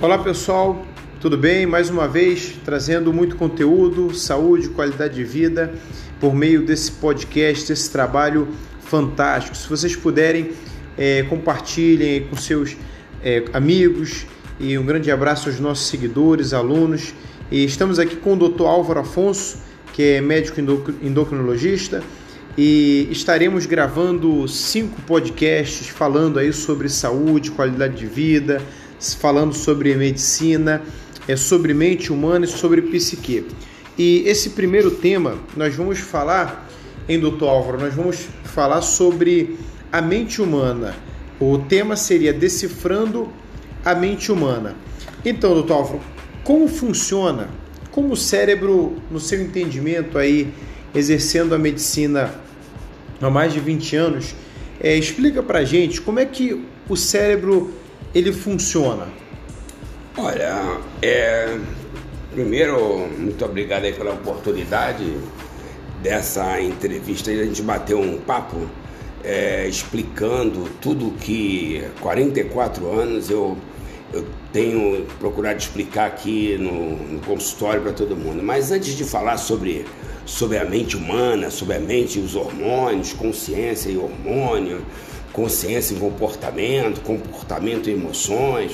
Olá pessoal, tudo bem? Mais uma vez trazendo muito conteúdo, saúde, qualidade de vida por meio desse podcast, desse trabalho fantástico. Se vocês puderem, é, compartilhem com seus é, amigos e um grande abraço aos nossos seguidores, alunos. E estamos aqui com o Dr. Álvaro Afonso, que é médico endocrinologista, e estaremos gravando cinco podcasts falando aí sobre saúde, qualidade de vida falando sobre medicina, é sobre mente humana e sobre psique. E esse primeiro tema nós vamos falar, em doutor Álvaro, nós vamos falar sobre a mente humana. O tema seria decifrando a mente humana. Então, doutor Álvaro, como funciona, como o cérebro, no seu entendimento aí, exercendo a medicina há mais de 20 anos, é, explica pra gente como é que o cérebro ele funciona? Olha, é, primeiro, muito obrigado aí pela oportunidade dessa entrevista. A gente bateu um papo é, explicando tudo que 44 anos eu, eu tenho procurado explicar aqui no, no consultório para todo mundo. Mas antes de falar sobre, sobre a mente humana, sobre a mente e os hormônios, consciência e hormônio, consciência e comportamento, comportamento e emoções,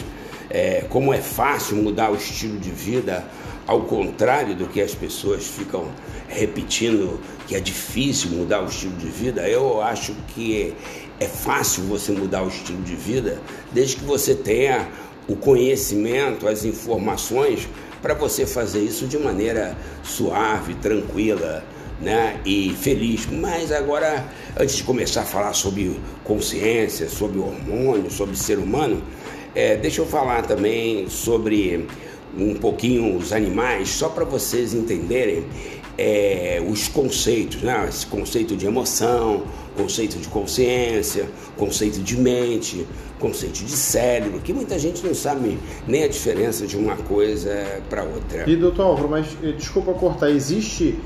é, como é fácil mudar o estilo de vida, ao contrário do que as pessoas ficam repetindo que é difícil mudar o estilo de vida, eu acho que é fácil você mudar o estilo de vida desde que você tenha o conhecimento, as informações para você fazer isso de maneira suave, tranquila, né, e feliz. Mas agora, antes de começar a falar sobre consciência, sobre hormônio, sobre ser humano, é, deixa eu falar também sobre um pouquinho os animais, só para vocês entenderem é, os conceitos, né? Esse conceito de emoção, conceito de consciência, conceito de mente, conceito de cérebro, que muita gente não sabe nem a diferença de uma coisa para outra. E doutor Álvaro, mas eh, desculpa cortar, existe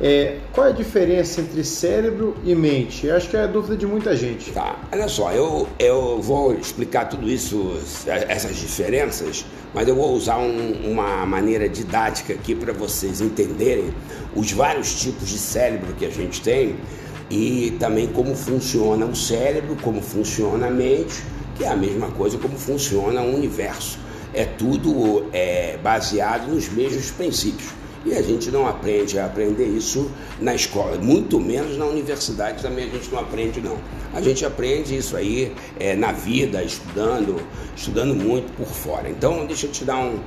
é, qual é a diferença entre cérebro e mente? Eu acho que é a dúvida de muita gente. Tá, olha só, eu, eu vou explicar tudo isso, essas diferenças, mas eu vou usar um, uma maneira didática aqui para vocês entenderem os vários tipos de cérebro que a gente tem e também como funciona o cérebro, como funciona a mente, que é a mesma coisa como funciona o universo. É tudo é, baseado nos mesmos princípios. E a gente não aprende a aprender isso na escola, muito menos na universidade também a gente não aprende não. A gente aprende isso aí é, na vida, estudando, estudando muito por fora. Então deixa eu te dar um,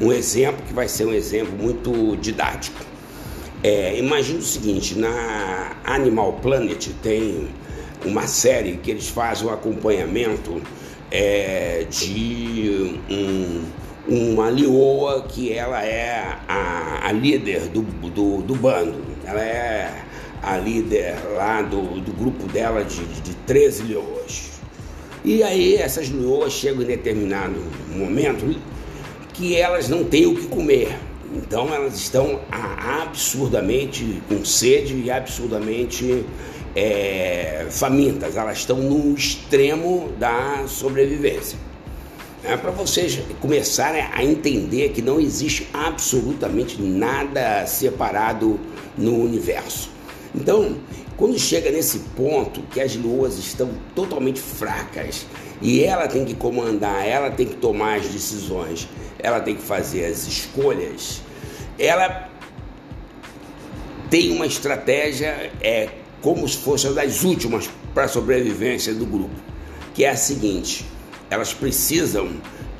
um exemplo que vai ser um exemplo muito didático. É, imagine o seguinte, na Animal Planet tem uma série que eles fazem o um acompanhamento é, de um uma leoa que ela é a, a líder do, do, do, bando. Ela é a líder lá do, do grupo dela de, de 13 leoas. E aí essas leoas chegam em determinado momento que elas não têm o que comer. Então elas estão absurdamente com sede e absurdamente é, famintas. Elas estão no extremo da sobrevivência é para vocês começarem a entender que não existe absolutamente nada separado no universo. Então, quando chega nesse ponto que as luas estão totalmente fracas e ela tem que comandar, ela tem que tomar as decisões, ela tem que fazer as escolhas, ela tem uma estratégia é como se fosse uma das últimas para a sobrevivência do grupo, que é a seguinte: elas precisam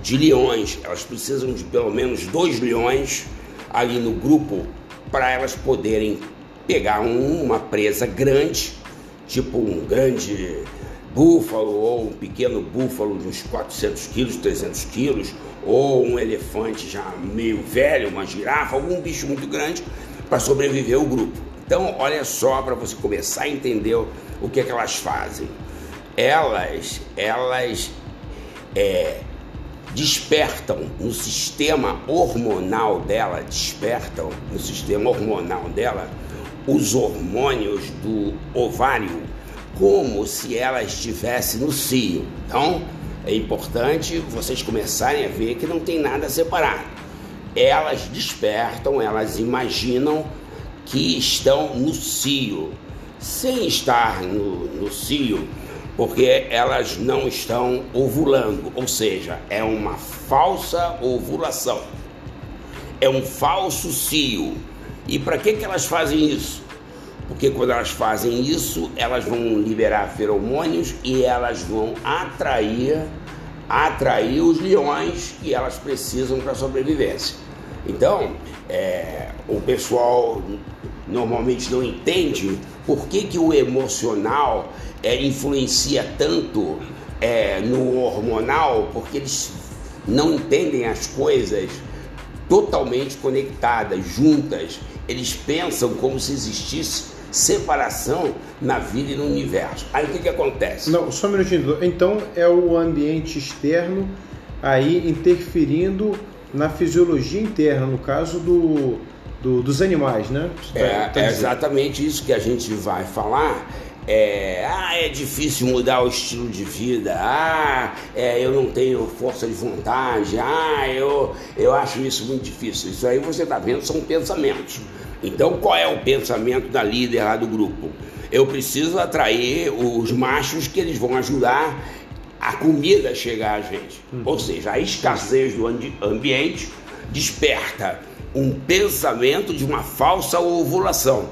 de leões, elas precisam de pelo menos dois leões ali no grupo para elas poderem pegar um, uma presa grande, tipo um grande búfalo ou um pequeno búfalo de uns 400 quilos, 300 quilos, ou um elefante já meio velho, uma girafa, algum bicho muito grande para sobreviver o grupo. Então, olha só para você começar a entender o que é que elas fazem. Elas, elas é, despertam no sistema hormonal dela, despertam no sistema hormonal dela os hormônios do ovário como se ela estivesse no cio. Então, é importante vocês começarem a ver que não tem nada separado. Elas despertam, elas imaginam que estão no cio, sem estar no, no cio, porque elas não estão ovulando, ou seja, é uma falsa ovulação, é um falso cio. E para que, que elas fazem isso? Porque quando elas fazem isso, elas vão liberar feromônios e elas vão atrair atrair os leões que elas precisam para sobrevivência. Então, é, o pessoal normalmente não entende por que, que o emocional é, influencia tanto é, no hormonal, porque eles não entendem as coisas totalmente conectadas, juntas. Eles pensam como se existisse separação na vida e no universo. Aí o que, que acontece? Não, só um minutinho. Então é o ambiente externo aí interferindo na fisiologia interna, no caso do, do dos animais, né? Tá, é, tá é exatamente isso que a gente vai falar. É, ah, é difícil mudar o estilo de vida. Ah, é, eu não tenho força de vontade. Ah, eu, eu acho isso muito difícil. Isso aí você está vendo são pensamentos. Então, qual é o pensamento da líder lá do grupo? Eu preciso atrair os machos que eles vão ajudar a comida a chegar a gente. Uhum. Ou seja, a escassez do ambiente desperta um pensamento de uma falsa ovulação.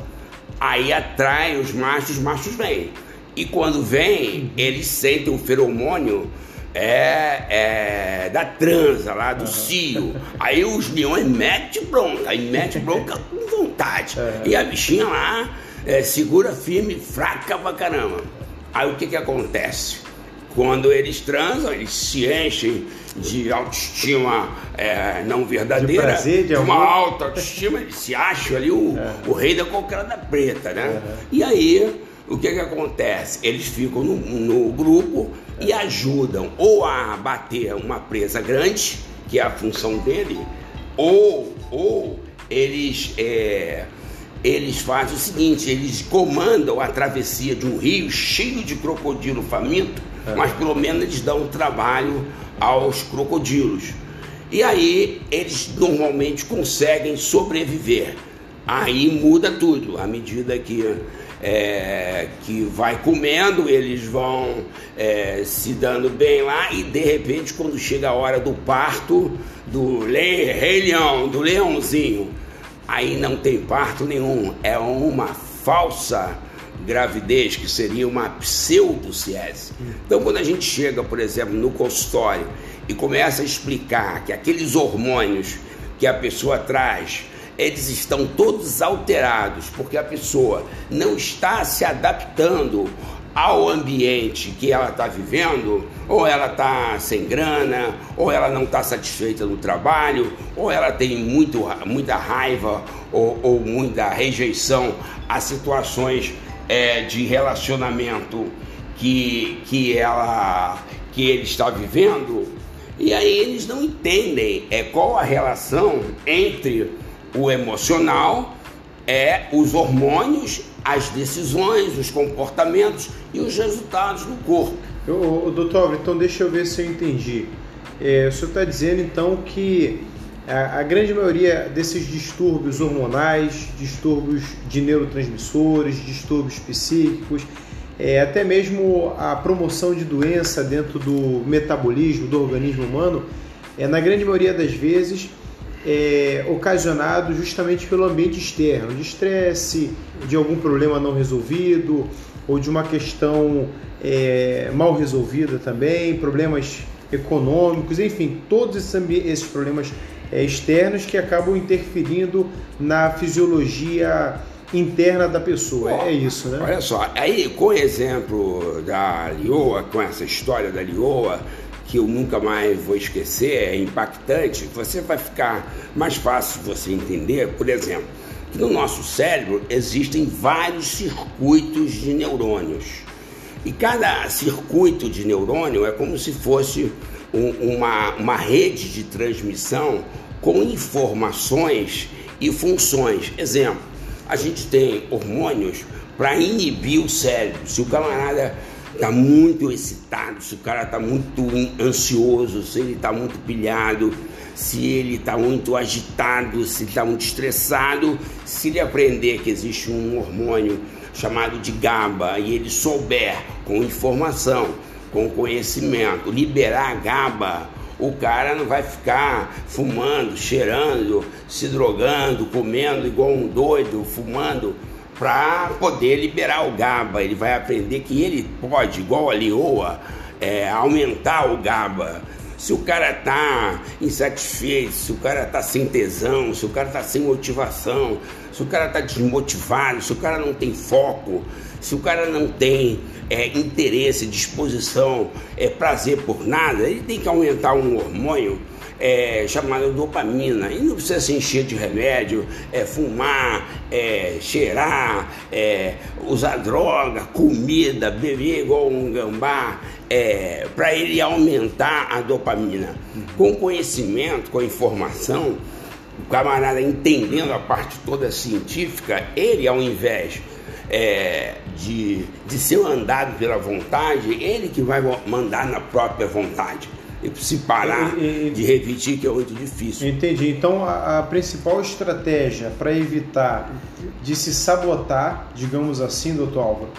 Aí atrai os machos, os machos vêm. E quando vêm, eles sentem um feromônio é, é, da transa lá, do cio. Aí os leões metem bronca, aí mete bronca com vontade. E a bichinha lá é, segura firme, fraca pra caramba. Aí o que que acontece? Quando eles transam, eles se enchem de autoestima é, não verdadeira, de, prazer, de, de uma alta autoestima, eles se acham ali o, o rei da coqueirada preta, né? E aí, o que que acontece? Eles ficam no, no grupo e ajudam ou a bater uma presa grande, que é a função dele, ou, ou eles, é, eles fazem o seguinte: eles comandam a travessia de um rio cheio de crocodilo faminto, é. mas pelo menos eles dão trabalho aos crocodilos. E aí eles normalmente conseguem sobreviver. Aí muda tudo à medida que é, que vai comendo, eles vão é, se dando bem lá e de repente quando chega a hora do parto do rei leão, do leãozinho, aí não tem parto nenhum, é uma falsa gravidez que seria uma pseudociese. Então quando a gente chega, por exemplo, no consultório e começa a explicar que aqueles hormônios que a pessoa traz eles estão todos alterados, porque a pessoa não está se adaptando ao ambiente que ela está vivendo, ou ela está sem grana, ou ela não está satisfeita no trabalho, ou ela tem muito, muita raiva ou, ou muita rejeição a situações é, de relacionamento que, que, ela, que ele está vivendo, e aí eles não entendem é, qual a relação entre o emocional é os hormônios, as decisões, os comportamentos e os resultados do corpo. Eu, doutor, então deixa eu ver se eu entendi. É, o senhor está dizendo então que a, a, grande maioria desses distúrbios hormonais, distúrbios de neurotransmissores, distúrbios psíquicos, é, até mesmo a promoção de doença dentro do metabolismo do organismo humano, é, na grande maioria das vezes é, ocasionado justamente pelo ambiente externo, de estresse, de algum problema não resolvido ou de uma questão é, mal resolvida também, problemas econômicos, enfim, todos esses, esses problemas é, externos que acabam interferindo na fisiologia interna da pessoa. é isso, né? Olha só, aí com o exemplo da Lioa, com essa história da Lioa, que eu nunca mais vou esquecer, é impactante, você vai ficar mais fácil você entender, por exemplo, que no nosso cérebro existem vários circuitos de neurônios. E cada circuito de neurônio é como se fosse um, uma, uma rede de transmissão com informações e funções. Exemplo, a gente tem hormônios para inibir o cérebro. Se o camarada está muito excitado, se o cara está muito ansioso, se ele está muito pilhado, se ele está muito agitado, se está muito estressado, se ele aprender que existe um hormônio chamado de GABA e ele souber com informação, com conhecimento, liberar a GABA, o cara não vai ficar fumando, cheirando, se drogando, comendo igual um doido, fumando para poder liberar o GABA. Ele vai aprender que ele pode, igual a Lioa, é, aumentar o GABA. Se o cara tá insatisfeito, se o cara tá sem tesão, se o cara tá sem motivação, se o cara tá desmotivado, se o cara não tem foco, se o cara não tem é, interesse, disposição, é, prazer por nada, ele tem que aumentar um hormônio é, chamada dopamina. E não precisa se encher de remédio, é, fumar, é, cheirar, é, usar droga, comida, beber igual um gambá, é, para ele aumentar a dopamina. Com conhecimento, com informação, o camarada entendendo a parte toda científica, ele ao invés é, de, de ser andado pela vontade, ele que vai mandar na própria vontade e se parar e, e, de repetir que é muito difícil. Entendi. Então a, a principal estratégia para evitar de se sabotar, digamos assim, doutor Álvaro,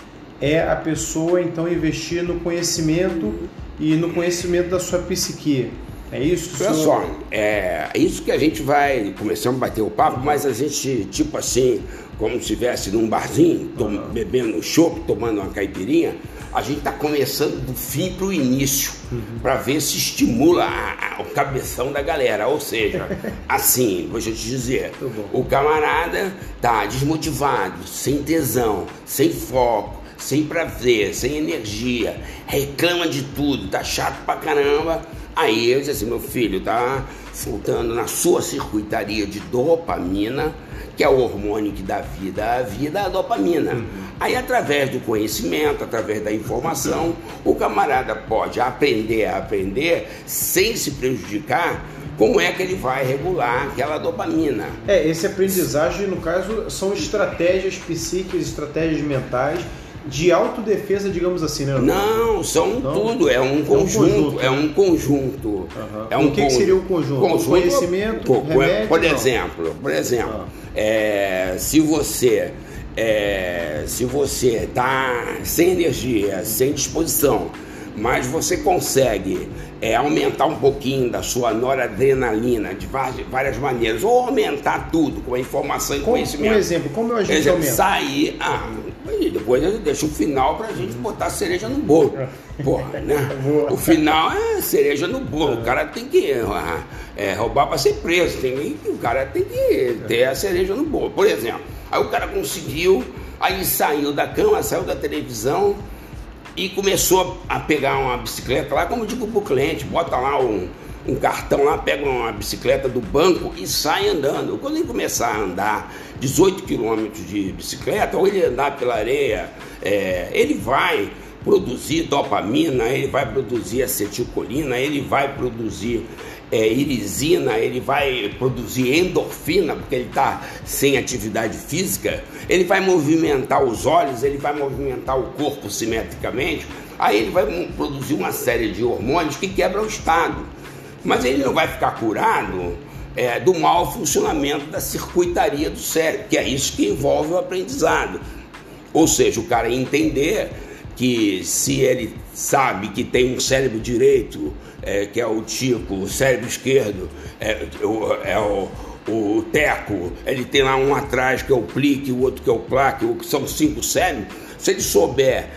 é a pessoa então investir no conhecimento e no conhecimento da sua psique. É isso? Olha só, é isso que a gente vai começando a bater o papo, mas a gente, tipo assim, como se estivesse num barzinho, tom, uhum. bebendo chopp, tomando uma caipirinha, a gente está começando do fim para o início, uhum. para ver se estimula a, a, o cabeção da galera. Ou seja, assim, vou te dizer, o camarada tá desmotivado, sem tesão, sem foco, sem prazer, sem energia, reclama de tudo, tá chato pra caramba. Aí eu disse assim, meu filho, tá faltando na sua circuitaria de dopamina, que é o hormônio que dá vida à vida, a dopamina. Uhum. Aí, através do conhecimento, através da informação, o camarada pode aprender a aprender sem se prejudicar como é que ele vai regular aquela dopamina. É, esse aprendizagem, no caso, são estratégias psíquicas, estratégias mentais de autodefesa, digamos assim, né? Não, são Não? tudo, é um conjunto, é um conjunto. Uhum. É um o que, que, seria o conjunto? conjunto conhecimento, por, remédio, por exemplo, por exemplo, ah. é, se você é, se você está sem energia, sem disposição, mas você consegue é, aumentar um pouquinho da sua noradrenalina de várias maneiras, ou aumentar tudo com a informação e conhecimento. Um exemplo, como a gente aumenta? Sair, ah, e depois eu deixo o final para a gente botar a cereja no bolo. Porra, né? O final é cereja no bolo. O cara tem que é, roubar para ser preso. Tem, o cara tem que ter a cereja no bolo. Por exemplo, aí o cara conseguiu, aí saiu da cama, saiu da televisão e começou a pegar uma bicicleta lá, como eu digo para o cliente, bota lá um, um cartão lá, pega uma bicicleta do banco e sai andando. Quando ele começar a andar 18 quilômetros de bicicleta, ou ele andar pela areia, é, ele vai produzir dopamina, ele vai produzir acetilcolina, ele vai produzir é, irisina, ele vai produzir endorfina, porque ele está sem atividade física, ele vai movimentar os olhos, ele vai movimentar o corpo simetricamente, aí ele vai produzir uma série de hormônios que quebram o estado. Mas ele não vai ficar curado é, do mau funcionamento da circuitaria do cérebro, que é isso que envolve o aprendizado. Ou seja, o cara entender que se ele sabe que tem um cérebro direito, é, que é o tipo, o cérebro esquerdo é, é o, o teco, ele tem lá um atrás que é o plique, o outro que é o plaque, são cinco cérebros. Se ele souber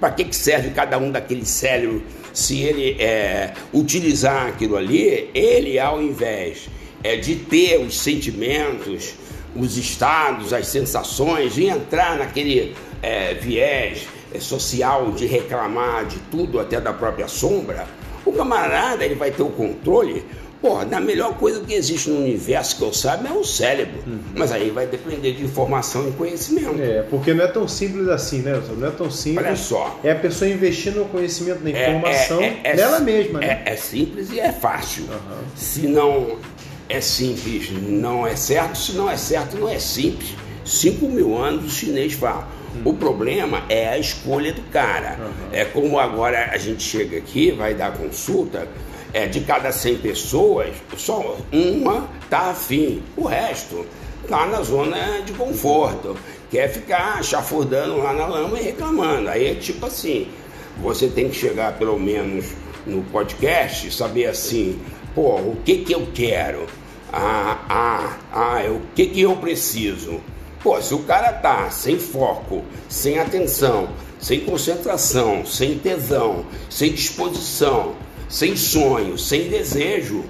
para que, que serve cada um daqueles cérebros, se ele é, utilizar aquilo ali, ele ao invés é, de ter os sentimentos, os estados, as sensações, de entrar naquele é, viés é, social de reclamar de tudo, até da própria sombra, o camarada ele vai ter o controle. Porra, da melhor coisa que existe no universo que eu saiba é o cérebro. Uhum. Mas aí vai depender de informação e conhecimento. É, porque não é tão simples assim, né? Não é tão simples. Olha só. É a pessoa investir no conhecimento, na é, informação é, é, é, nela mesma, né? É, simples e é fácil. Uhum. Se não é simples, não é certo. Se não é certo, não é simples. Cinco mil anos o chinês fala. O problema é a escolha do cara. Uhum. É como agora a gente chega aqui, vai dar consulta, é, de cada 100 pessoas, só uma tá afim. O resto tá na zona de conforto. Quer ficar chafurdando lá na lama e reclamando. Aí é tipo assim, você tem que chegar pelo menos no podcast, saber assim, pô, o que que eu quero? Ah, ah, ah, é o que que eu preciso? Pô, se o cara tá sem foco, sem atenção, sem concentração, sem tesão, sem disposição, sem sonho, sem desejo,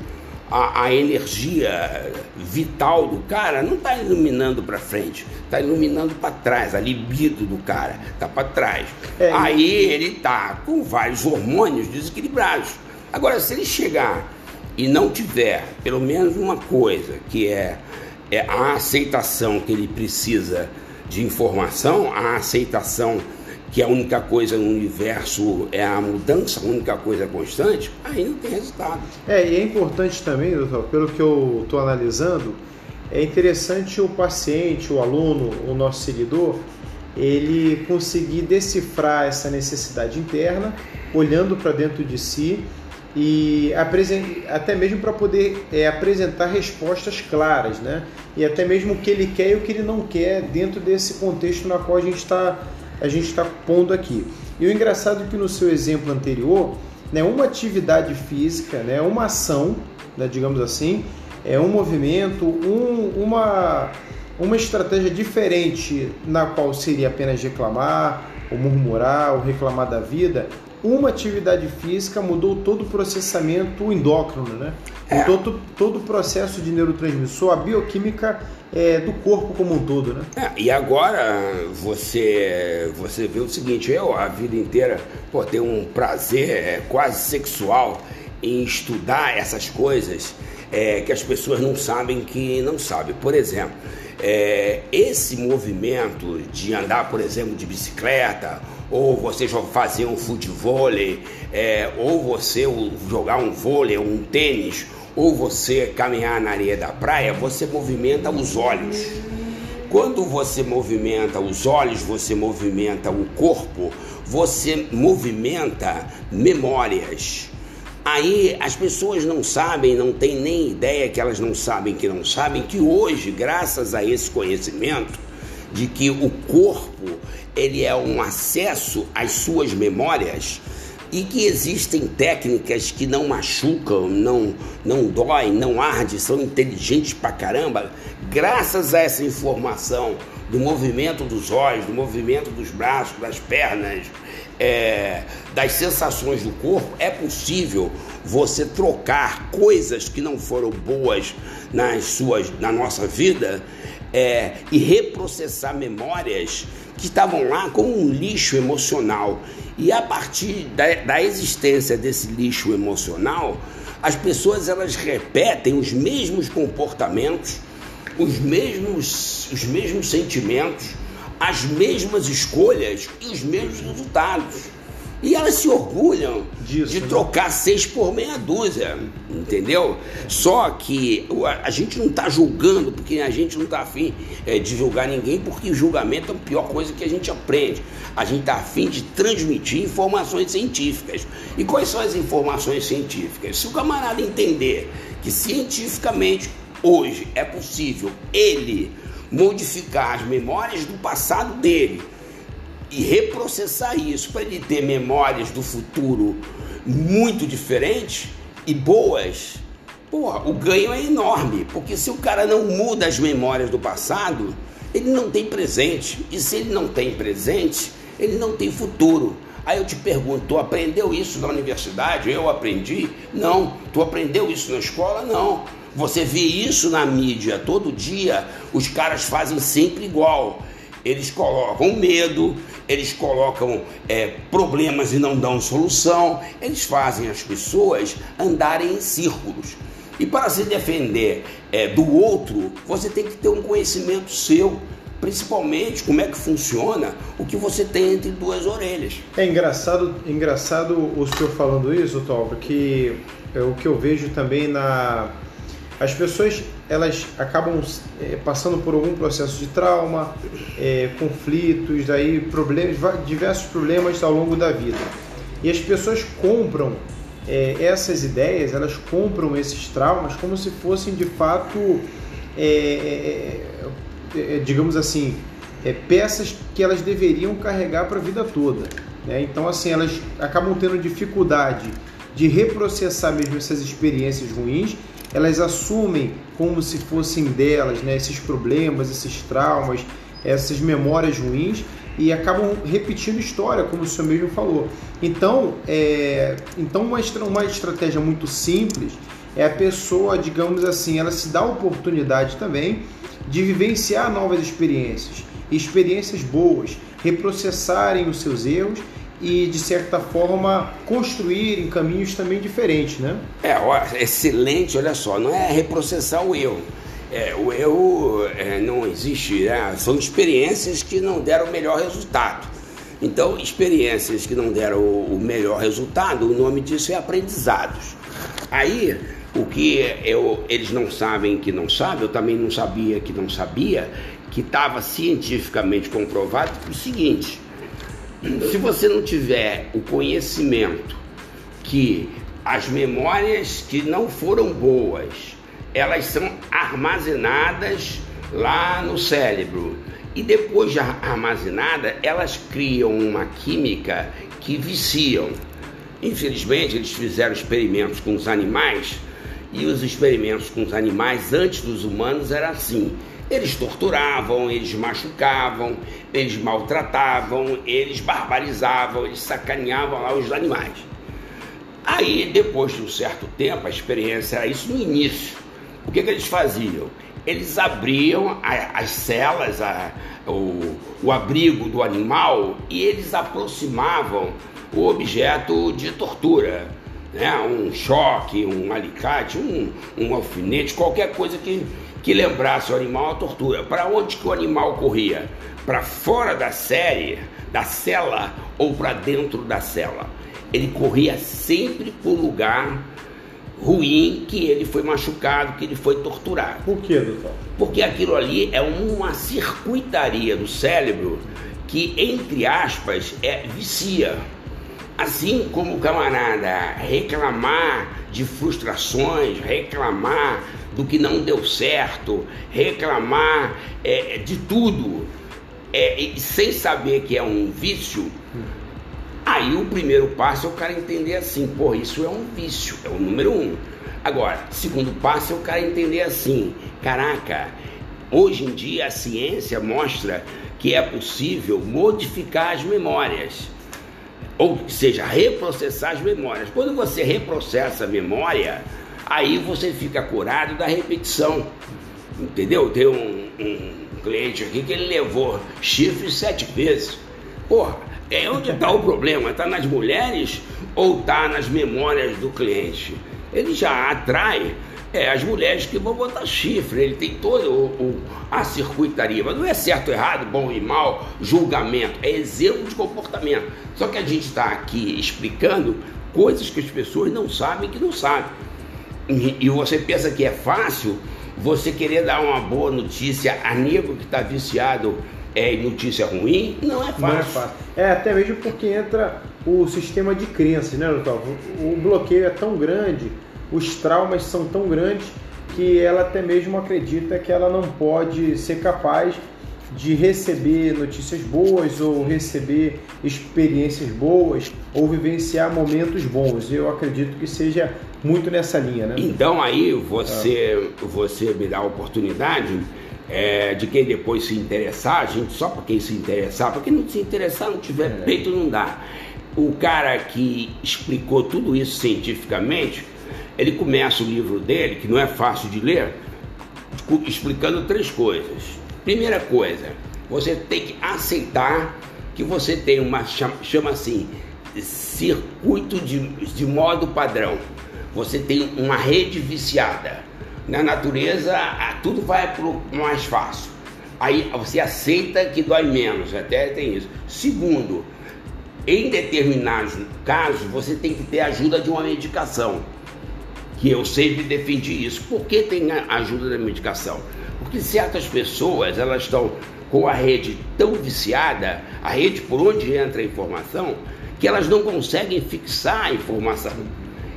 a, a energia vital do cara não está iluminando para frente, está iluminando para trás, a libido do cara está para trás. É, Aí ele está com vários hormônios desequilibrados. Agora, se ele chegar e não tiver pelo menos uma coisa que é, é a aceitação que ele precisa de informação, a aceitação que a única coisa no universo é a mudança, a única coisa constante, não tem resultado. É, e é importante também, doutor, pelo que eu estou analisando, é interessante o paciente, o aluno, o nosso seguidor, ele conseguir decifrar essa necessidade interna, olhando para dentro de si e até mesmo para poder é, apresentar respostas claras, né? E até mesmo o que ele quer e o que ele não quer dentro desse contexto na qual a gente está a gente está pondo aqui. E o engraçado é que no seu exemplo anterior, né, uma atividade física, né, uma ação, né, digamos assim, é um movimento, um, uma, uma estratégia diferente na qual seria apenas reclamar, ou murmurar, ou reclamar da vida, uma atividade física mudou todo o processamento endócrino, né? É. Todo, todo o processo de neurotransmissor, a bioquímica é, do corpo como um todo, né? É, e agora você você vê o seguinte, eu a vida inteira pô, tenho um prazer é, quase sexual em estudar essas coisas é, que as pessoas não sabem que não sabem. Por exemplo, é, esse movimento de andar, por exemplo, de bicicleta, ou você fazer um futebol, é, ou você jogar um vôlei, um tênis, ou você caminhar na areia da praia, você movimenta os olhos. Quando você movimenta os olhos, você movimenta o corpo, você movimenta memórias. Aí as pessoas não sabem, não têm nem ideia que elas não sabem que não sabem, que hoje, graças a esse conhecimento de que o corpo ele é um acesso às suas memórias e que existem técnicas que não machucam, não, não doem, não arde, são inteligentes pra caramba, graças a essa informação do movimento dos olhos, do movimento dos braços, das pernas, é, das sensações do corpo, é possível você trocar coisas que não foram boas nas suas, na nossa vida é, e reprocessar memórias que estavam lá como um lixo emocional. E a partir da, da existência desse lixo emocional, as pessoas elas repetem os mesmos comportamentos, os mesmos, os mesmos sentimentos, as mesmas escolhas e os mesmos resultados. E elas se orgulham Disso, de né? trocar seis por meia dúzia, entendeu? Só que a, gente não está julgando, porque a gente não está afim é, de julgar ninguém, porque julgamento é a pior coisa que a gente aprende. A gente está afim de transmitir informações científicas. E quais são as informações científicas? Se o camarada entender que cientificamente hoje é possível ele modificar as memórias do passado dele e reprocessar isso para ele ter memórias do futuro muito diferentes e boas, porra, o ganho é enorme, porque se o cara não muda as memórias do passado, ele não tem presente, e se ele não tem presente, ele não tem futuro. Aí eu te pergunto, tu aprendeu isso na universidade? Eu aprendi? Não. Tu aprendeu isso na escola? Não. Você vê isso na mídia todo dia, os caras fazem sempre igual. Eles colocam medo, eles colocam é, problemas e não dão solução, eles fazem as pessoas andarem em círculos. E para se defender é, do outro, você tem que ter um conhecimento seu, principalmente como é que funciona o que você tem entre duas orelhas. É engraçado, engraçado o senhor falando isso, Tom, porque é o que eu vejo também na As pessoas elas acabam é, passando por algum processo de trauma, é, conflitos, daí problemas, diversos problemas ao longo da vida. E as pessoas compram é, essas ideias, elas compram esses traumas como se fossem de fato, é, é, é, digamos assim, peças que elas deveriam carregar para a vida toda. Né? Então, assim, elas acabam tendo dificuldade de reprocessar mesmo essas experiências ruins elas assumem como se fossem delas, né, esses problemas, esses traumas, essas memórias ruins e acabam repetindo história, como o senhor mesmo falou. Então, é, então uma, uma estratégia muito simples é a pessoa, digamos assim, ela se dá a oportunidade também de vivenciar novas experiências, experiências boas, reprocessarem os seus erros e, de certa forma, construir em caminhos também diferentes, né? É, excelente, olha só, não é reprocessar o erro. É, o erro é, não existe, né? são experiências que não deram o melhor resultado. Então, experiências que não deram o melhor resultado, o nome disso é aprendizados. Aí, o que eu, eles não sabem que não sabem, eu também não sabia que não sabia, que estava cientificamente comprovado o seguinte: se você não tiver o conhecimento que as memórias que não foram boas, elas são armazenadas lá no cérebro. E depois de armazenada, elas criam uma química que viciam. Infelizmente, eles fizeram experimentos com os animais e os experimentos com os animais antes dos humanos era assim. Eles torturavam, eles machucavam, eles maltratavam, eles barbarizavam, eles sacaneavam lá os animais. Aí, depois de um certo tempo, a experiência era isso no início. O que, que eles faziam? Eles abriam a, as celas, a, o, o abrigo do animal e eles aproximavam o objeto de tortura. Né? Um choque, um alicate, um, um alfinete, qualquer coisa que que lembrasse o animal a tortura. Para onde que o animal corria? Para fora da série, da cela ou para dentro da cela? Ele corria sempre para o lugar ruim que ele foi machucado, que ele foi torturado. Por quê, doutor? Porque aquilo ali é uma circuitaria do cérebro que, entre aspas, é vicia. Assim como o camarada reclamar de frustrações, reclamar do que não deu certo, reclamar é, de tudo, é, sem saber que é um vício, aí o primeiro passo é o cara entender assim, pô, isso é um vício, é o número um. Agora, segundo passo é o cara entender assim, caraca, hoje em dia a ciência mostra que é possível modificar as memórias. Ou seja, reprocessar as memórias. Quando você reprocessa a memória, Aí você fica curado da repetição. Entendeu? Tem um, um cliente aqui que ele levou chifre sete vezes. Porra, é onde está o problema? Está nas mulheres ou está nas memórias do cliente? Ele já atrai é, as mulheres que vão botar chifre, ele tem toda a circuitaria, mas não é certo, errado, bom e mal, julgamento, é exemplo de comportamento. Só que a gente está aqui explicando coisas que as pessoas não sabem que não sabem e você pensa que é fácil você querer dar uma boa notícia a nego que está viciado é, em notícia ruim, não é fácil. Não é fácil. É, até mesmo porque entra o sistema de crenças, né, doutor? O bloqueio é tão grande, os traumas são tão grandes que ela até mesmo acredita que ela não pode ser capaz de receber notícias boas ou receber experiências boas ou vivenciar momentos bons. Eu acredito que seja muito nessa linha, né? Então aí você, é. você me dá a oportunidade é, de quem depois se interessar, gente, só para quem se interessar, para quem não se interessar, não tiver é. peito, não dá. O cara que explicou tudo isso cientificamente, ele começa o livro dele, que não é fácil de ler, explicando três coisas. Primeira coisa, você tem que aceitar que você tem uma chama, assim circuito de, de modo padrão. Você tem uma rede viciada. Na natureza, tudo vai para o mais fácil. Aí você aceita que dói menos, até tem isso. Segundo, em determinados casos, você tem que ter ajuda de uma medicação. que eu sempre defendi isso. Por que tem a ajuda da medicação? Porque certas pessoas elas estão com a rede tão viciada, a rede por onde entra a informação, que elas não conseguem fixar a informação.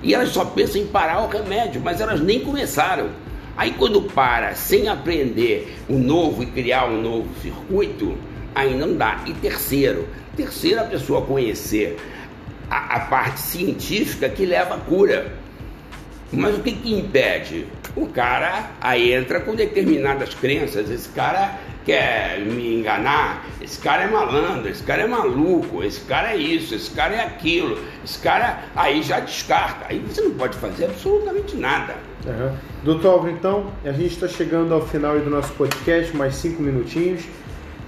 E elas só pensam em parar o remédio, mas elas nem começaram. Aí quando para sem aprender o novo e criar um novo circuito, aí não dá. E terceiro, terceiro a pessoa conhecer a, a parte científica que leva à cura. Mas o que, que impede? O cara aí entra com determinadas crenças. Esse cara quer me enganar, esse cara é malandro, esse cara é maluco, esse cara é isso, esse cara é aquilo, esse cara aí já descarta. Aí você não pode fazer absolutamente nada. Uhum. Doutor Alvo, então, a gente está chegando ao final do nosso podcast, mais cinco minutinhos.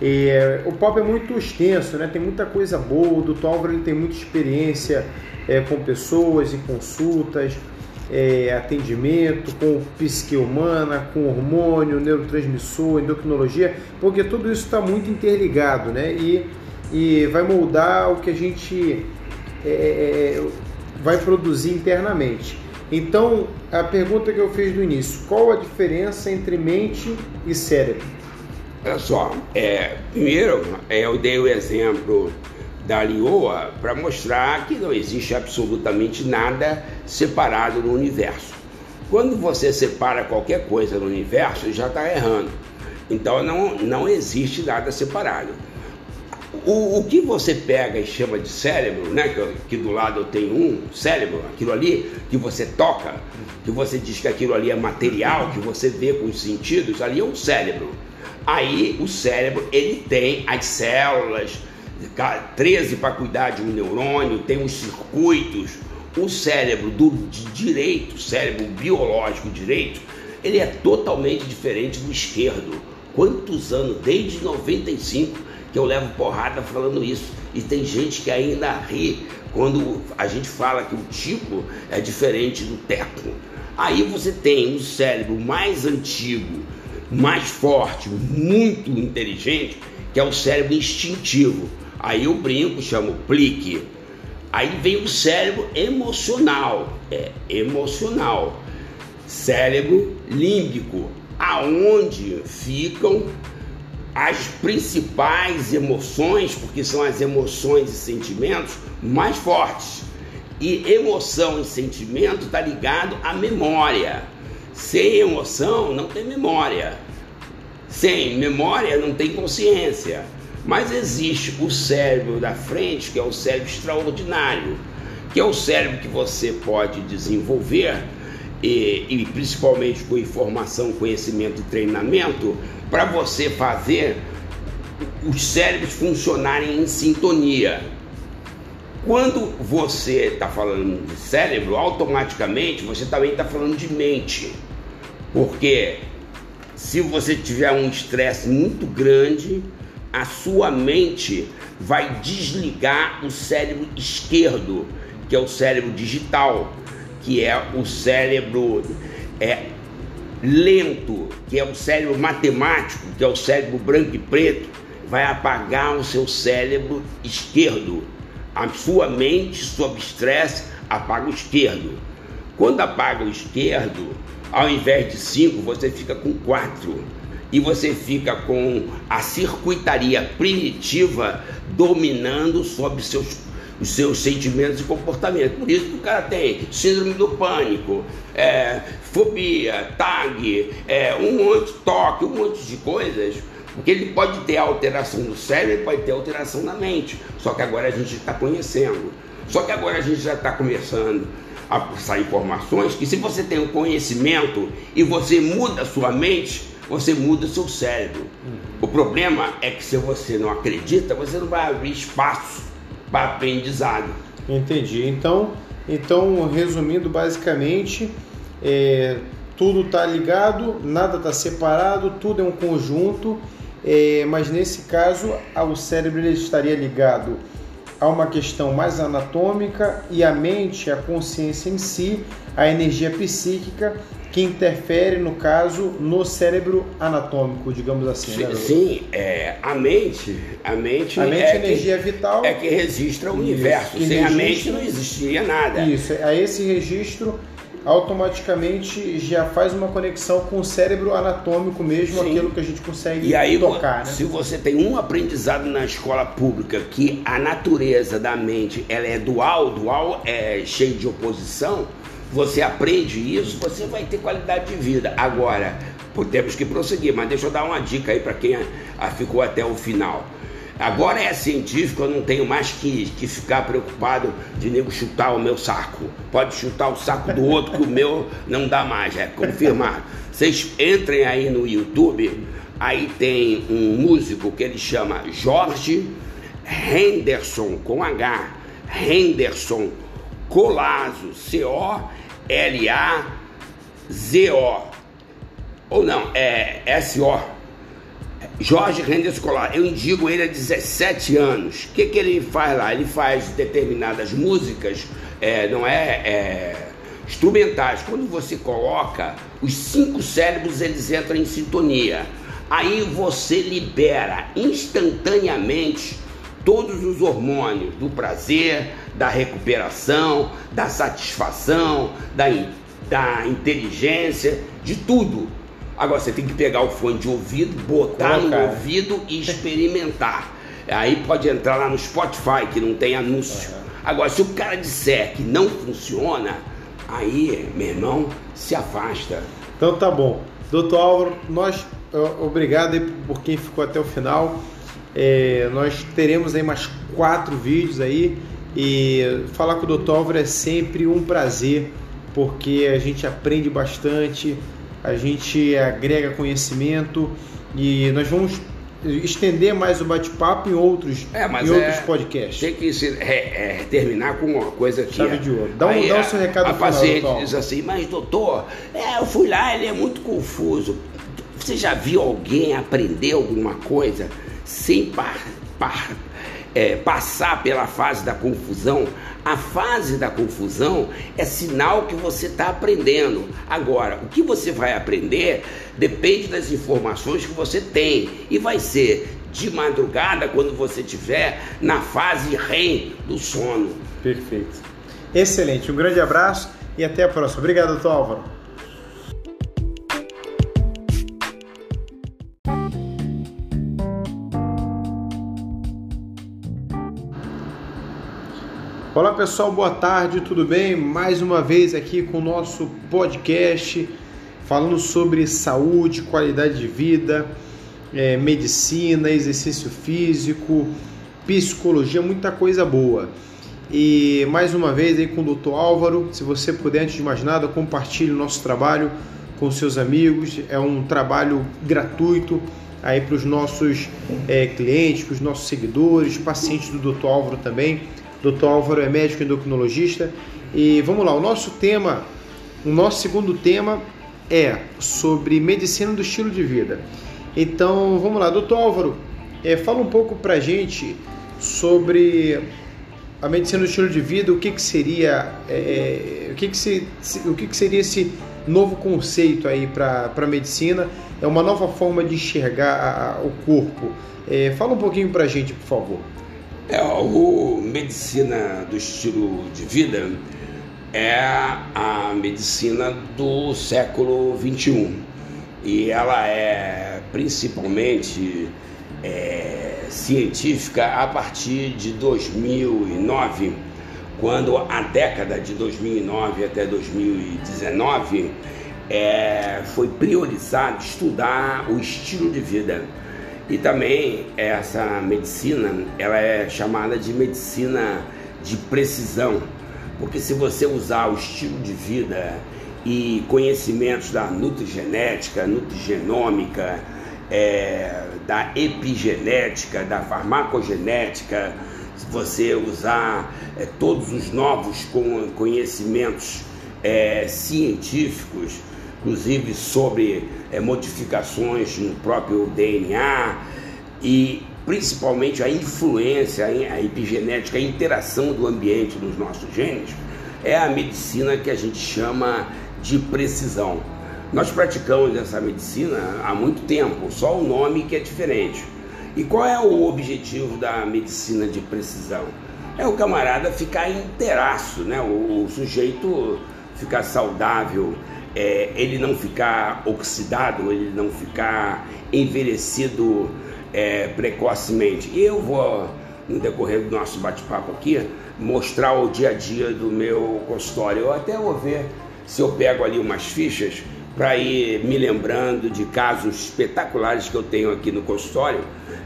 E, é, o papo é muito extenso, né? tem muita coisa boa. O doutor Álvaro ele tem muita experiência é, com pessoas e consultas é, atendimento, com psique humana, com hormônio, neurotransmissor, endocrinologia, porque tudo isso está muito interligado, né? E, e vai moldar o que a gente é, é, vai produzir internamente. Então, a pergunta que eu fiz no início, qual a diferença entre mente e cérebro? Olha só, é, primeiro é, eu dei o exemplo da Lioa para mostrar que não existe absolutamente nada separado no universo. Quando você separa qualquer coisa no universo, já está errando. Então não, não existe nada separado. O, o, que você pega e chama de cérebro, né? Que, que, do lado eu tenho um cérebro, aquilo ali que você toca, que você diz que aquilo ali é material, que você vê com os sentidos, ali é um cérebro. Aí o cérebro ele tem as células, 13 para cuidar de um neurônio, tem os circuitos. O cérebro do direito, cérebro biológico direito, ele é totalmente diferente do esquerdo. Quantos anos? Desde 95 que eu levo porrada falando isso. E tem gente que ainda ri quando a gente fala que o tipo é diferente do teco. Aí você tem um cérebro mais antigo, mais forte, muito inteligente, que é o cérebro instintivo. Aí eu brinco, chamo plique. Aí vem o cérebro emocional, é emocional. Cérebro límbico, aonde ficam as principais emoções, porque são as emoções e sentimentos mais fortes. E emoção e sentimento está ligado à memória. Sem emoção não tem memória. Sem memória não tem consciência. Mas existe o cérebro da frente, que é o cérebro extraordinário, que é o cérebro que você pode desenvolver, e, e principalmente com informação, conhecimento e treinamento, para você fazer os cérebros funcionarem em sintonia. Quando você está falando de cérebro, automaticamente você também está falando de mente. Porque se você tiver um estresse muito grande, a sua mente vai desligar o cérebro esquerdo, que é o cérebro digital, que é o cérebro é, lento, que é o cérebro matemático, que é o cérebro branco e preto, vai apagar o seu cérebro esquerdo. A sua mente, sob estresse, apaga o esquerdo. Quando apaga o esquerdo, ao invés de cinco, você fica com quatro e você fica com a circuitaria primitiva dominando sobre seus, os seus sentimentos e comportamentos. Por isso que o cara tem síndrome do pânico, é, fobia, tag, é, um monte de toque, um monte de coisas. Porque ele pode ter alteração do cérebro, ele pode ter alteração na mente. Só que agora a gente está conhecendo. Só que agora a gente já está começando a passar informações que se você tem o um conhecimento e você muda a sua mente, você muda seu cérebro. O problema é que se você não acredita, você não vai abrir espaço para aprendizado. Entendi. Então, então resumindo basicamente, é, tudo está ligado, nada está separado, tudo é um conjunto, é, mas nesse caso o cérebro estaria ligado a uma questão mais anatômica e a mente, a consciência em si, a energia psíquica que interfere, no caso, no cérebro anatômico, digamos assim. Sim, né, sim é, a mente, a mente, a mente é energia que, vital. É que registra o universo. Sem a mente não existiria nada. Isso, a esse registro automaticamente já faz uma conexão com o cérebro anatômico mesmo, Sim. aquilo que a gente consegue e aí, tocar. Né? Se você tem um aprendizado na escola pública que a natureza da mente ela é dual, dual é cheio de oposição, você aprende isso, você vai ter qualidade de vida. Agora, temos que prosseguir, mas deixa eu dar uma dica aí para quem ficou até o final. Agora é científico, eu não tenho mais que, que ficar preocupado de nego chutar o meu saco. Pode chutar o saco do outro, que o meu não dá mais, é confirmado. Vocês entrem aí no YouTube, aí tem um músico que ele chama Jorge Henderson, com H. Henderson Colazo, C-O-L-A-Z-O. Ou não, é S-O. Jorge Render Escolar, eu indico ele há 17 anos. O que, que ele faz lá? Ele faz determinadas músicas, é, não é, é, instrumentais. Quando você coloca, os cinco cérebros eles entram em sintonia. Aí você libera instantaneamente todos os hormônios do prazer, da recuperação, da satisfação, da, da inteligência, de tudo. Agora você tem que pegar o fone de ouvido, botar Colocar. no ouvido e experimentar. Aí pode entrar lá no Spotify que não tem anúncio. Uhum. Agora, se o cara disser que não funciona, aí, meu irmão, se afasta. Então tá bom. Doutor Álvaro, nós obrigado aí por quem ficou até o final. É, nós teremos aí mais quatro vídeos aí e falar com o Dr. Álvaro é sempre um prazer porque a gente aprende bastante, a gente agrega conhecimento e nós vamos estender mais o bate-papo em outros, é, em outros é, podcasts. Tem que se, é, é, terminar com uma coisa aqui. Chave de ouro. Dá, um, Aí, dá o seu recado a final, paciente diz assim, mas doutor, é, eu fui lá, ele é muito confuso. Você já viu alguém aprender alguma coisa sem par, par, é, passar pela fase da confusão, a fase da confusão é sinal que você está aprendendo. Agora, o que você vai aprender depende das informações que você tem e vai ser de madrugada quando você estiver na fase REM do sono. Perfeito. Excelente. Um grande abraço e até a próxima. Obrigado, doutor Álvaro. Olá pessoal, boa tarde, tudo bem? Mais uma vez aqui com o nosso podcast falando sobre saúde, qualidade de vida, é, medicina, exercício físico, psicologia, muita coisa boa. E mais uma vez aí com o Dr. Álvaro, se você puder, antes de mais nada, compartilhe o nosso trabalho com seus amigos. É um trabalho gratuito aí para os nossos é, clientes, para os nossos seguidores, pacientes do Dr. Álvaro também Dr. Álvaro é médico endocrinologista. E vamos lá, o nosso tema, o nosso segundo tema é sobre medicina do estilo de vida. Então, vamos lá, doutor Álvaro, é, fala um pouco pra gente sobre a medicina do estilo de vida, o que, que seria, é, o, que, que, se, o que, que seria esse novo conceito aí para a medicina, é uma nova forma de enxergar a, a, o corpo. É, fala um pouquinho para a gente, por favor. É, o medicina do estilo de vida é a medicina do século 21 e ela é principalmente é, científica a partir de 2009, quando a década de 2009 até 2019 é, foi priorizado estudar o estilo de vida e também essa medicina, ela é chamada de medicina de precisão, porque se você usar o estilo de vida e conhecimentos da nutrigenética, nutrigenômica, é, da epigenética, da farmacogenética, se você usar é, todos os novos conhecimentos é, científicos, inclusive sobre é, modificações no próprio DNA e principalmente a influência, a epigenética, a interação do ambiente nos nossos genes, é a medicina que a gente chama de precisão. Nós praticamos essa medicina há muito tempo, só o nome que é diferente. E qual é o objetivo da medicina de precisão? É o camarada ficar inteiraço, né? o, o sujeito ficar saudável, é, ele não ficar oxidado, ele não ficar envelhecido é, precocemente. E eu vou, no decorrer do nosso bate-papo aqui, mostrar o dia a dia do meu consultório. Eu até vou ver se eu pego ali umas fichas para ir me lembrando de casos espetaculares que eu tenho aqui no consultório,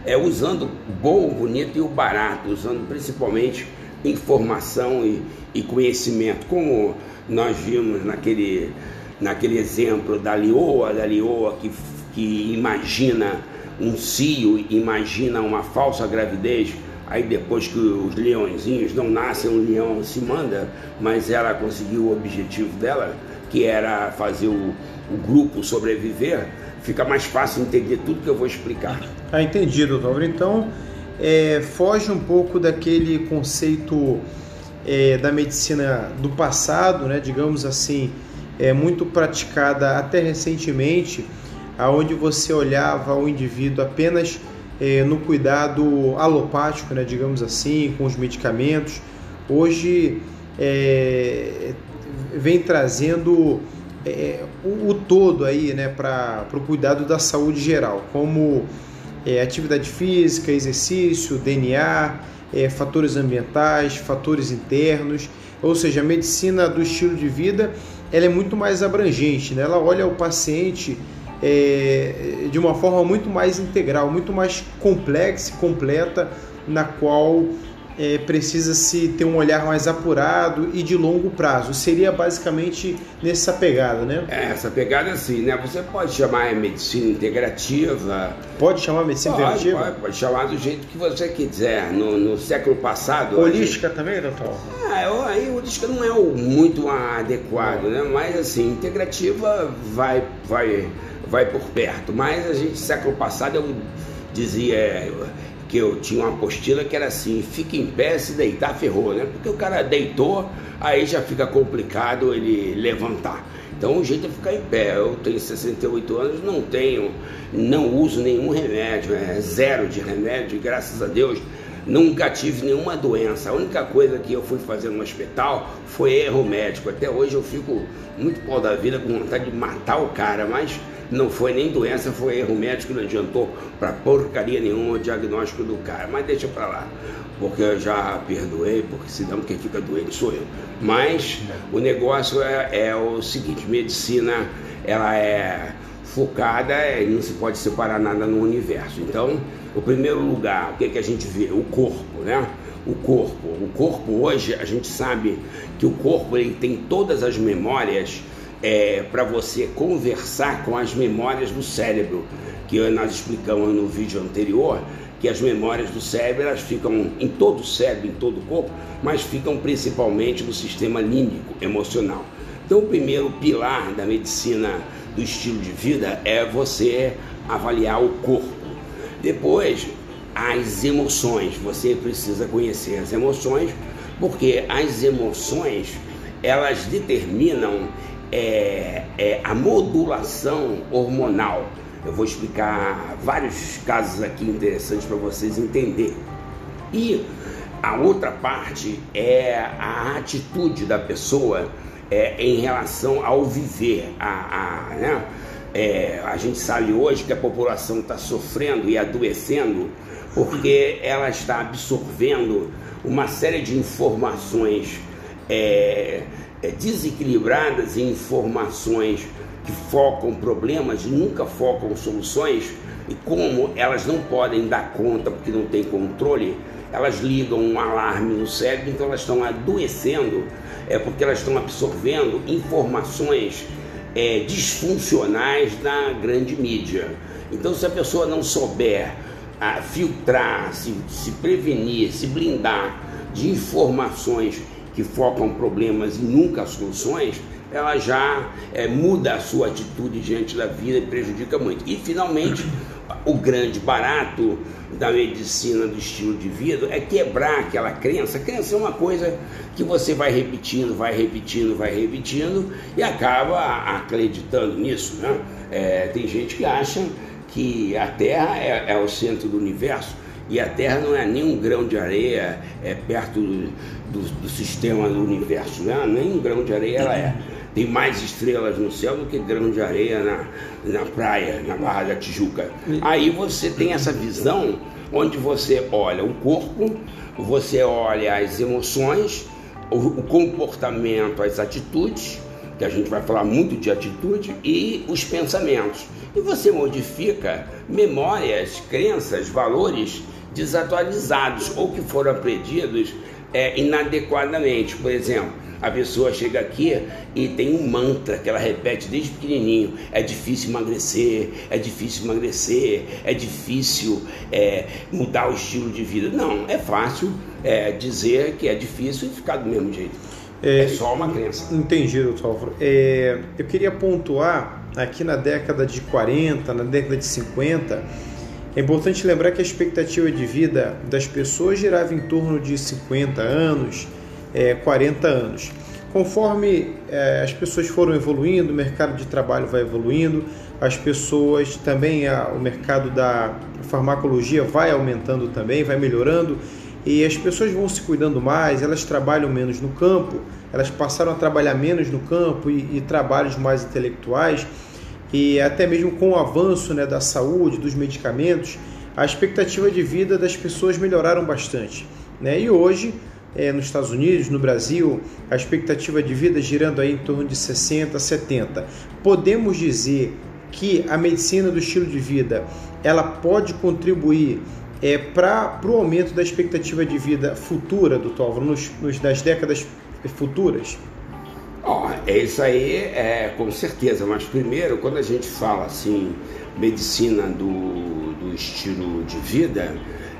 é usando o bom, o bonito e o barato, usando principalmente informação e, e conhecimento, como nós vimos naquele, naquele exemplo da Lioa, da Lioa que, que imagina um cio, imagina uma falsa gravidez, aí depois que os leõezinhos não nascem, um leão se manda, mas ela conseguiu o objetivo dela, que era fazer o, o grupo sobreviver, fica mais fácil entender tudo que eu vou explicar. Ah, entendido, doutor. Então, é, foge um pouco daquele conceito é, da medicina do passado, né, digamos assim, é muito praticada até recentemente, aonde você olhava o indivíduo apenas é, no cuidado alopático, né, digamos assim, com os medicamentos. Hoje é, vem trazendo é, o, o, todo aí, né, para o cuidado da saúde geral, como atividade física, exercício, DNA, fatores ambientais, fatores internos, ou seja, a medicina do estilo de vida ela é muito mais abrangente, né? ela olha o paciente é, de uma forma muito mais integral, muito mais complexa e completa, na qual é, precisa-se ter um olhar mais apurado e de longo prazo. Seria basicamente nessa pegada, né? É, essa pegada sim, né? Você pode chamar medicina integrativa. Pode chamar medicina pode, integrativa? Pode, pode chamar do jeito que você quiser. No, no século passado. Holística gente... também, doutor? É, aí holística não é muito adequado, né? Mas assim, integrativa vai, vai, vai por perto. Mas a gente, século passado, eu dizia que eu tinha uma apostila que era assim, fica em pé, se deitar ferrou, né? Porque o cara deitou, aí já fica complicado ele levantar. Então o jeito é ficar em pé. Eu tenho 68 anos, não tenho, não uso nenhum remédio, é zero de remédio, graças a Deus. Nunca tive nenhuma doença. A única coisa que eu fui fazer no hospital foi erro médico. Até hoje eu fico muito pau da vida com vontade de matar o cara, mas não foi nem doença, foi erro médico, não adiantou para porcaria nenhuma o diagnóstico do cara. Mas deixa para lá, porque eu já perdoei, porque senão quem fica doente sou eu. Mas o negócio é, é o seguinte: medicina ela é focada e não se pode separar nada no universo. Então, o primeiro lugar, o que, é que a gente vê? O corpo, né? O corpo. O corpo hoje, a gente sabe que o corpo ele tem todas as memórias é, para você conversar com as memórias do cérebro, que nós explicamos no vídeo anterior, que as memórias do cérebro elas ficam em todo o cérebro, em todo o corpo, mas ficam principalmente no sistema límbico emocional. Então, o primeiro pilar da medicina do estilo de vida é você avaliar o corpo. Depois, as emoções. Você precisa conhecer as emoções, porque as emoções elas determinam é, é a modulação hormonal. Eu vou explicar vários casos aqui interessantes para vocês entenderem. E a outra parte é a atitude da pessoa é, em relação ao viver. A, a, né? é, a gente sabe hoje que a população está sofrendo e adoecendo porque ela está absorvendo uma série de informações é, desequilibradas em informações que focam problemas e nunca focam soluções, e como elas não podem dar conta porque não tem controle, elas ligam um alarme no cérebro, então elas estão adoecendo, é porque elas estão absorvendo informações é, disfuncionais da grande mídia. Então, se a pessoa não souber ah, filtrar, se, se prevenir, se blindar de informações que focam problemas e nunca soluções, ela já é, muda a sua atitude diante da vida e prejudica muito. E finalmente, o grande barato da medicina do estilo de vida é quebrar aquela crença. Crença é uma coisa que você vai repetindo, vai repetindo, vai repetindo e acaba acreditando nisso. Né? É, tem gente que acha que a Terra é, é o centro do universo e a Terra não é nem um grão de areia é perto do, do, sistema do universo, né? nem um grão de areia ela é. tem mais estrelas no céu do que grão de areia na, na praia, na Barra da Tijuca. Aí você tem essa visão onde você olha o corpo, você olha as emoções, o, o comportamento, as atitudes, que a gente vai falar muito de atitude, e os pensamentos. E você modifica memórias, crenças, valores desatualizados ou que foram aprendidos é, inadequadamente. Por exemplo, a pessoa chega aqui e tem um mantra que ela repete desde pequenininho: é difícil emagrecer, é difícil emagrecer, é difícil é, mudar o estilo de vida. Não, é fácil é, dizer que é difícil e ficar do mesmo jeito. É, é só uma crença. Entendi, doutor Álvaro. É, eu queria pontuar aqui na década de 40, na década de 50 é importante lembrar que a expectativa de vida das pessoas girava em torno de 50 anos, é, 40 anos. Conforme é, as pessoas foram evoluindo, o mercado de trabalho vai evoluindo, as pessoas também, a, o mercado da farmacologia vai aumentando também, vai melhorando e as pessoas vão se cuidando mais, elas trabalham menos no campo, elas passaram a trabalhar menos no campo e, e trabalhos mais intelectuais e até mesmo com o avanço né, da saúde, dos medicamentos, a expectativa de vida das pessoas melhoraram bastante. Né? E hoje, é, nos Estados Unidos, no Brasil, a expectativa de vida girando aí em torno de 60, 70. Podemos dizer que a medicina do estilo de vida ela pode contribuir é, para o aumento da expectativa de vida futura, doutor Álvaro, nos, nos, das décadas futuras? Oh, é isso aí, é, com certeza. Mas primeiro, quando a gente fala assim, medicina do, do estilo de vida,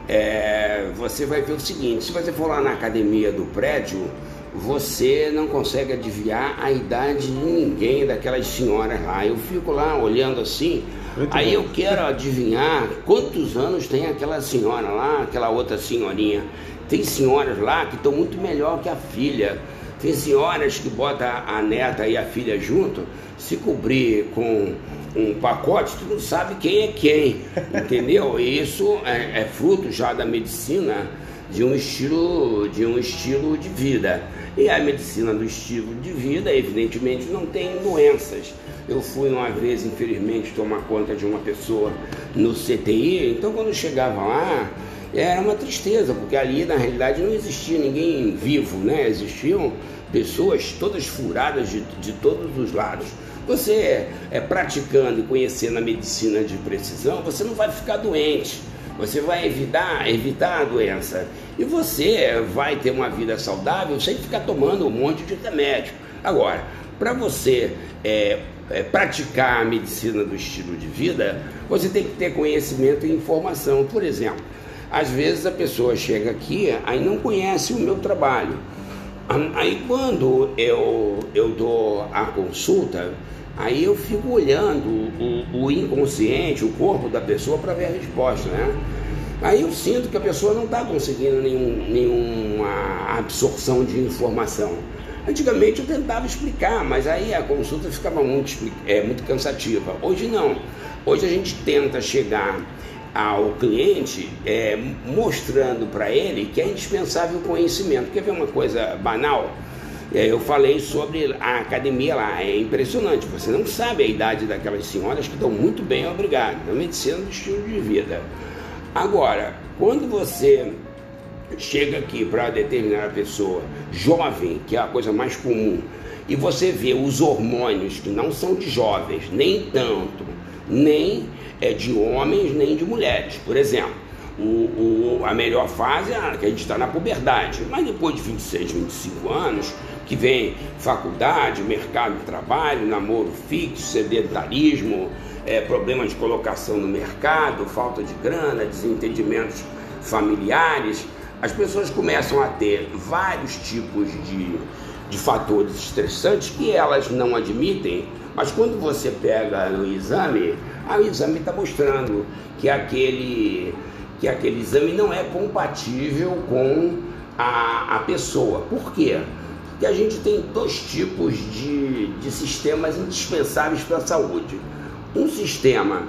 é, você vai ver o seguinte: se você for lá na academia do prédio, você não consegue adivinhar a idade de ninguém daquelas senhoras lá. Eu fico lá olhando assim, Muito aí bom. eu quero adivinhar quantos anos tem aquela senhora lá, aquela outra senhorinha. Tem senhoras lá que estão muito melhor que a filha. Tem senhoras que botam a neta e a filha junto, se cobrir com um pacote, tu não sabe quem é quem, entendeu? E isso é, é fruto já da medicina de um estilo de um estilo de vida. E a medicina do estilo de vida, evidentemente, não tem doenças. Eu fui uma vez, infelizmente, tomar conta de uma pessoa no CTI, então quando chegava lá, era uma tristeza, porque ali na realidade não existia ninguém vivo, né? Existiam pessoas todas furadas de, de todos os lados. Você é, praticando e conhecendo a medicina de precisão, você não vai ficar doente, você vai evitar, evitar a doença. E você vai ter uma vida saudável sem ficar tomando um monte de remédio. Agora, para você é, é, praticar a medicina do estilo de vida, você tem que ter conhecimento e informação. Por exemplo, às vezes a pessoa chega aqui aí não conhece o meu trabalho. Aí quando eu, eu dou a consulta, aí eu fico olhando o, o inconsciente, o corpo da pessoa para ver a resposta, né? Aí eu sinto que a pessoa não está conseguindo nenhum, nenhuma absorção de informação. Antigamente eu tentava explicar, mas aí a consulta ficava muito, é, muito cansativa. Hoje não. Hoje a gente tenta chegar ao cliente é, mostrando para ele que é indispensável o conhecimento. Quer ver uma coisa banal? É, eu falei sobre a academia lá, é impressionante. Você não sabe a idade daquelas senhoras que estão muito bem, obrigado. É medicina do estilo de vida. Agora, quando você chega aqui para determinar a pessoa jovem, que é a coisa mais comum, e você vê os hormônios que não são de jovens, nem tanto, nem é de homens nem de mulheres. Por exemplo, o, o, a melhor fase é a que a gente está na puberdade, mas depois de 26, 25 anos, que vem faculdade, mercado de trabalho, namoro fixo, sedentarismo, é, problemas de colocação no mercado, falta de grana, desentendimentos familiares, as pessoas começam a ter vários tipos de, de fatores estressantes que elas não admitem, mas quando você pega no exame, Aí o exame está mostrando que aquele, que aquele exame não é compatível com a, a pessoa. Por quê? Porque a gente tem dois tipos de, de sistemas indispensáveis para a saúde. Um sistema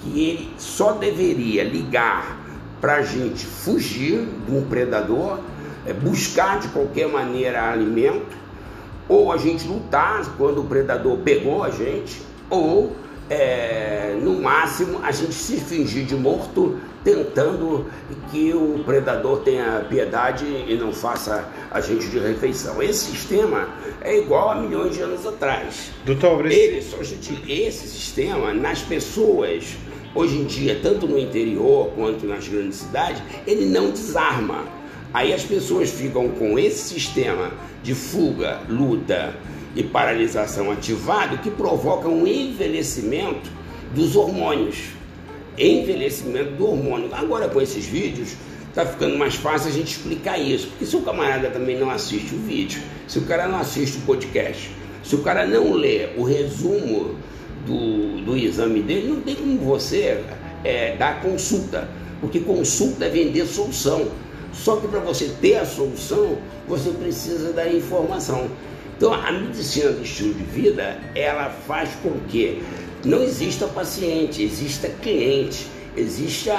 que ele só deveria ligar para a gente fugir de um predador, é buscar de qualquer maneira alimento, ou a gente lutar quando o predador pegou a gente, ou é, no máximo a gente se fingir de morto tentando que o predador tenha piedade e não faça a gente de refeição. Esse sistema é igual a milhões de anos atrás. Doutor, Ele, só, gente, esse sistema nas pessoas hoje em dia, tanto no interior quanto nas grandes cidades, ele não desarma. Aí as pessoas ficam com esse sistema de fuga, luta e paralisação ativado que provoca um envelhecimento dos hormônios. Envelhecimento do hormônio. Agora com esses vídeos está ficando mais fácil a gente explicar isso, porque se o camarada também não assiste o vídeo, se o cara não assiste o podcast, se o cara não lê o resumo do, do exame dele, não tem como você é, dar consulta, porque consulta é vender solução. Só que para você ter a solução, você precisa da informação. Então, a medicina do estilo de vida, ela faz com que não exista paciente, exista cliente, exista,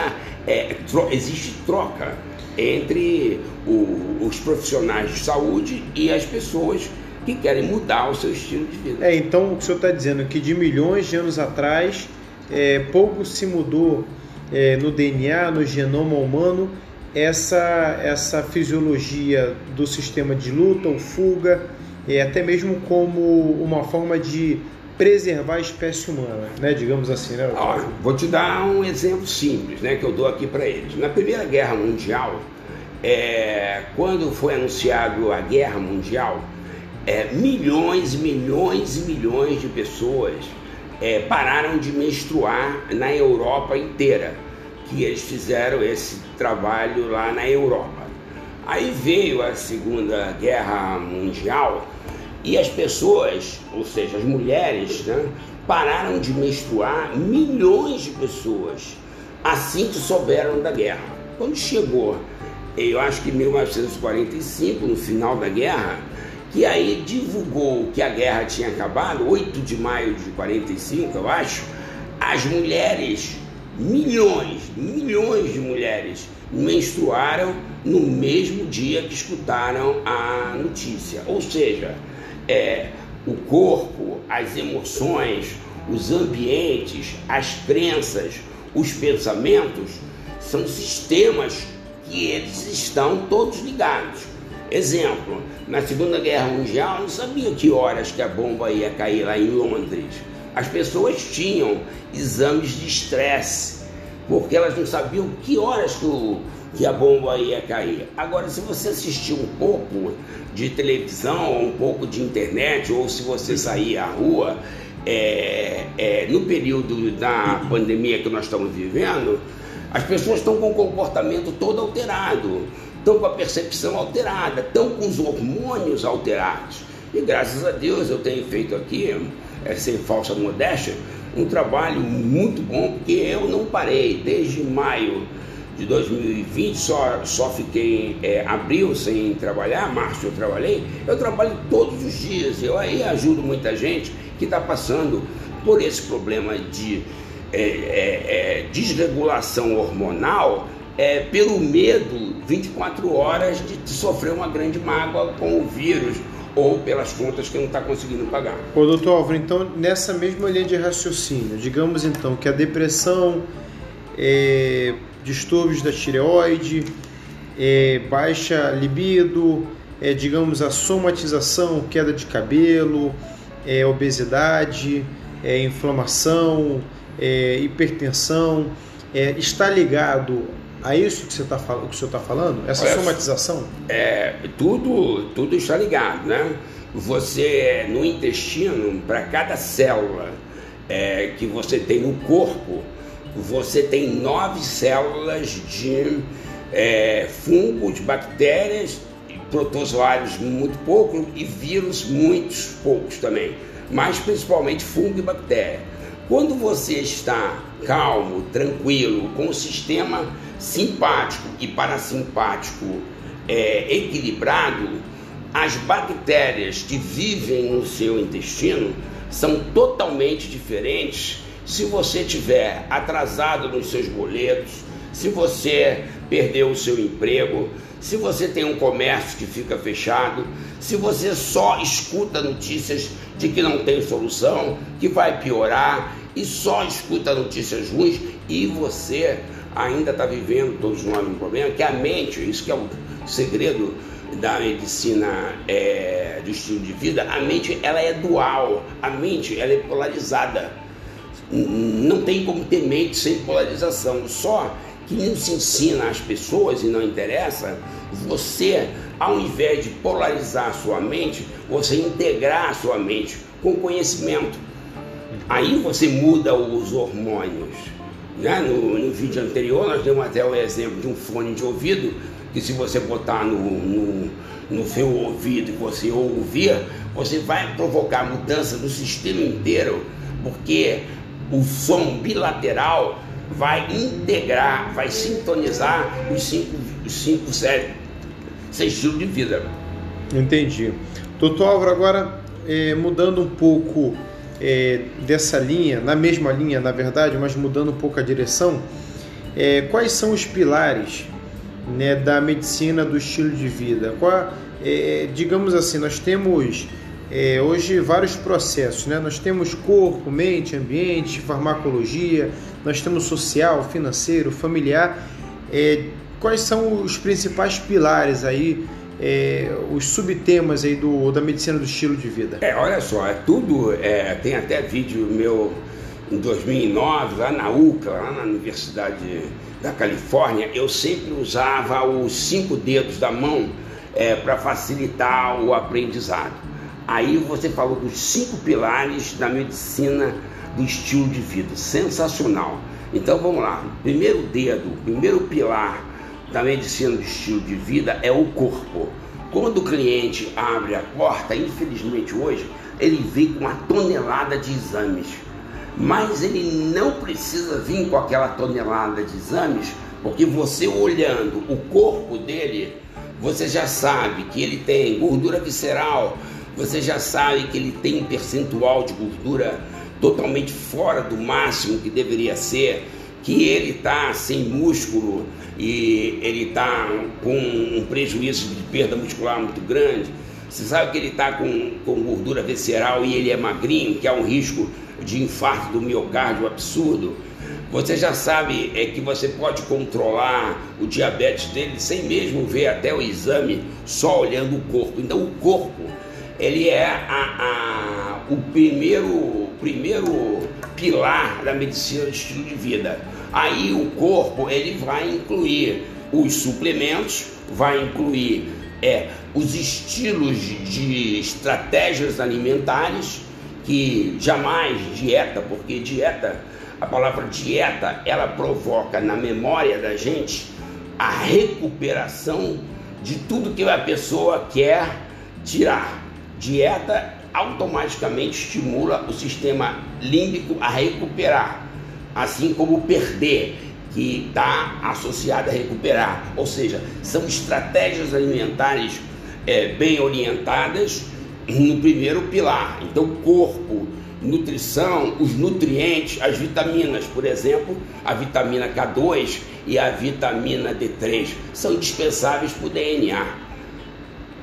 é, tro existe troca entre o, os profissionais de saúde e as pessoas que querem mudar o seu estilo de vida. É, então o que o senhor está dizendo é que de milhões de anos atrás, é, pouco se mudou é, no DNA, no genoma humano, essa, essa fisiologia do sistema de luta ou fuga, é, até mesmo como uma forma de preservar a espécie humana, né? digamos assim. Né, Olha, vou te dar um exemplo simples né, que eu dou aqui para eles. Na Primeira Guerra Mundial, é, quando foi anunciado a Guerra Mundial, é, milhões e milhões e milhões de pessoas é, pararam de menstruar na Europa inteira que eles fizeram esse trabalho lá na Europa. Aí veio a Segunda Guerra Mundial e as pessoas, ou seja, as mulheres, né, pararam de menstruar milhões de pessoas assim que souberam da guerra. Quando chegou, eu acho que em 1945, no final da guerra, que aí divulgou que a guerra tinha acabado, 8 de maio de 45, eu acho, as mulheres milhões, milhões de mulheres menstruaram no mesmo dia que escutaram a notícia. Ou seja, é, o corpo, as emoções, os ambientes, as crenças, os pensamentos são sistemas que eles estão todos ligados. Exemplo, na Segunda Guerra Mundial não sabia que horas que a bomba ia cair lá em Londres as pessoas tinham exames de estresse, porque elas não sabiam que horas que, o, que a bomba ia cair. Agora, se você assistir um pouco de televisão, um pouco de internet, ou se você sair à rua, é, é, no período da pandemia que nós estamos vivendo, as pessoas estão com o comportamento todo alterado, estão com a percepção alterada, estão com os hormônios alterados. E graças a Deus eu tenho feito aqui é, sem falsa modéstia, um trabalho muito bom, porque eu não parei. Desde maio de 2020, só, só fiquei é, abril sem trabalhar, março eu trabalhei, eu trabalho todos os dias, eu aí ajudo muita gente que está passando por esse problema de é, é, é desregulação hormonal é, pelo medo 24 horas de sofrer uma grande mágoa com o vírus ou pelas contas que não está conseguindo pagar. Ô, doutor Álvaro, então nessa mesma linha de raciocínio, digamos então que a depressão, é, distúrbios da tireoide, é, baixa libido, é, digamos a somatização, queda de cabelo, é, obesidade, é, inflamação, é, hipertensão, está ligado a isso que você está que o senhor está falando? Essa Olha, somatização? É, tudo, tudo está ligado, né? Você, no intestino, para cada célula é, que você tem no corpo, você tem nove células de é, fungos, bactérias, protozoários muito pouco e vírus muitos poucos também, mas principalmente fungo e bactéria. Quando você está calmo, tranquilo, com o sistema simpático e parasimpático é, equilibrado, as bactérias que vivem no seu intestino são totalmente diferentes se você tiver atrasado nos seus boletos, se você perdeu o seu emprego, se você tem um comércio que fica fechado, se você só escuta notícias de que não tem solução, que vai piorar e só escuta notícias ruins e você ainda está vivendo todos nós um problema que a mente, isso que é o segredo da medicina é, do estilo de vida, a mente ela é dual, a mente ela é polarizada. Não tem como ter mente sem polarização. Só que não se ensina às pessoas e não interessa, você, ao invés de polarizar sua mente, você integrar sua mente com conhecimento. Aí você muda os hormônios. Né? No, no vídeo anterior, nós demos até o exemplo de um fone de ouvido que se você botar no, no, no seu ouvido e você ouvir, você vai provocar mudança no sistema inteiro, porque o som bilateral vai integrar, vai sintonizar os cinco, os cinco sete, seis estilos de vida. Entendi. Doutor Álvaro, agora é, mudando um pouco é, dessa linha, na mesma linha, na verdade, mas mudando um pouco a direção, é, quais são os pilares né, da medicina do estilo de vida? Qual, é, digamos assim, nós temos é, hoje vários processos, né? Nós temos corpo, mente, ambiente, farmacologia, nós temos social, financeiro, familiar. É, quais são os principais pilares aí, é, os subtemas aí do, da medicina do estilo de vida? É, olha só, é tudo, é, tem até vídeo meu em 2009 lá na UCA, lá na Universidade da Califórnia, eu sempre usava os cinco dedos da mão é, para facilitar o aprendizado. Aí você falou dos cinco pilares da medicina do estilo de vida, sensacional. Então vamos lá, primeiro dedo, primeiro pilar da medicina do estilo de vida é o corpo. Quando o cliente abre a porta, infelizmente hoje, ele vem com uma tonelada de exames mas ele não precisa vir com aquela tonelada de exames, porque você olhando o corpo dele, você já sabe que ele tem gordura visceral, você já sabe que ele tem um percentual de gordura totalmente fora do máximo que deveria ser, que ele está sem músculo e ele está com um prejuízo de perda muscular muito grande. Você sabe que ele está com, com gordura visceral e ele é magrinho, que é um risco de infarto do miocárdio absurdo, você já sabe é, que você pode controlar o diabetes dele sem mesmo ver até o exame, só olhando o corpo. Então o corpo ele é a, a, o primeiro, primeiro pilar da medicina de estilo de vida. Aí o corpo ele vai incluir os suplementos, vai incluir é, os estilos de estratégias alimentares que jamais dieta, porque dieta, a palavra dieta, ela provoca na memória da gente a recuperação de tudo que a pessoa quer tirar. Dieta automaticamente estimula o sistema límbico a recuperar, assim como perder, que está associado a recuperar. Ou seja, são estratégias alimentares é, bem orientadas no primeiro pilar. Então, corpo, nutrição, os nutrientes, as vitaminas, por exemplo, a vitamina K2 e a vitamina D3 são indispensáveis para o DNA.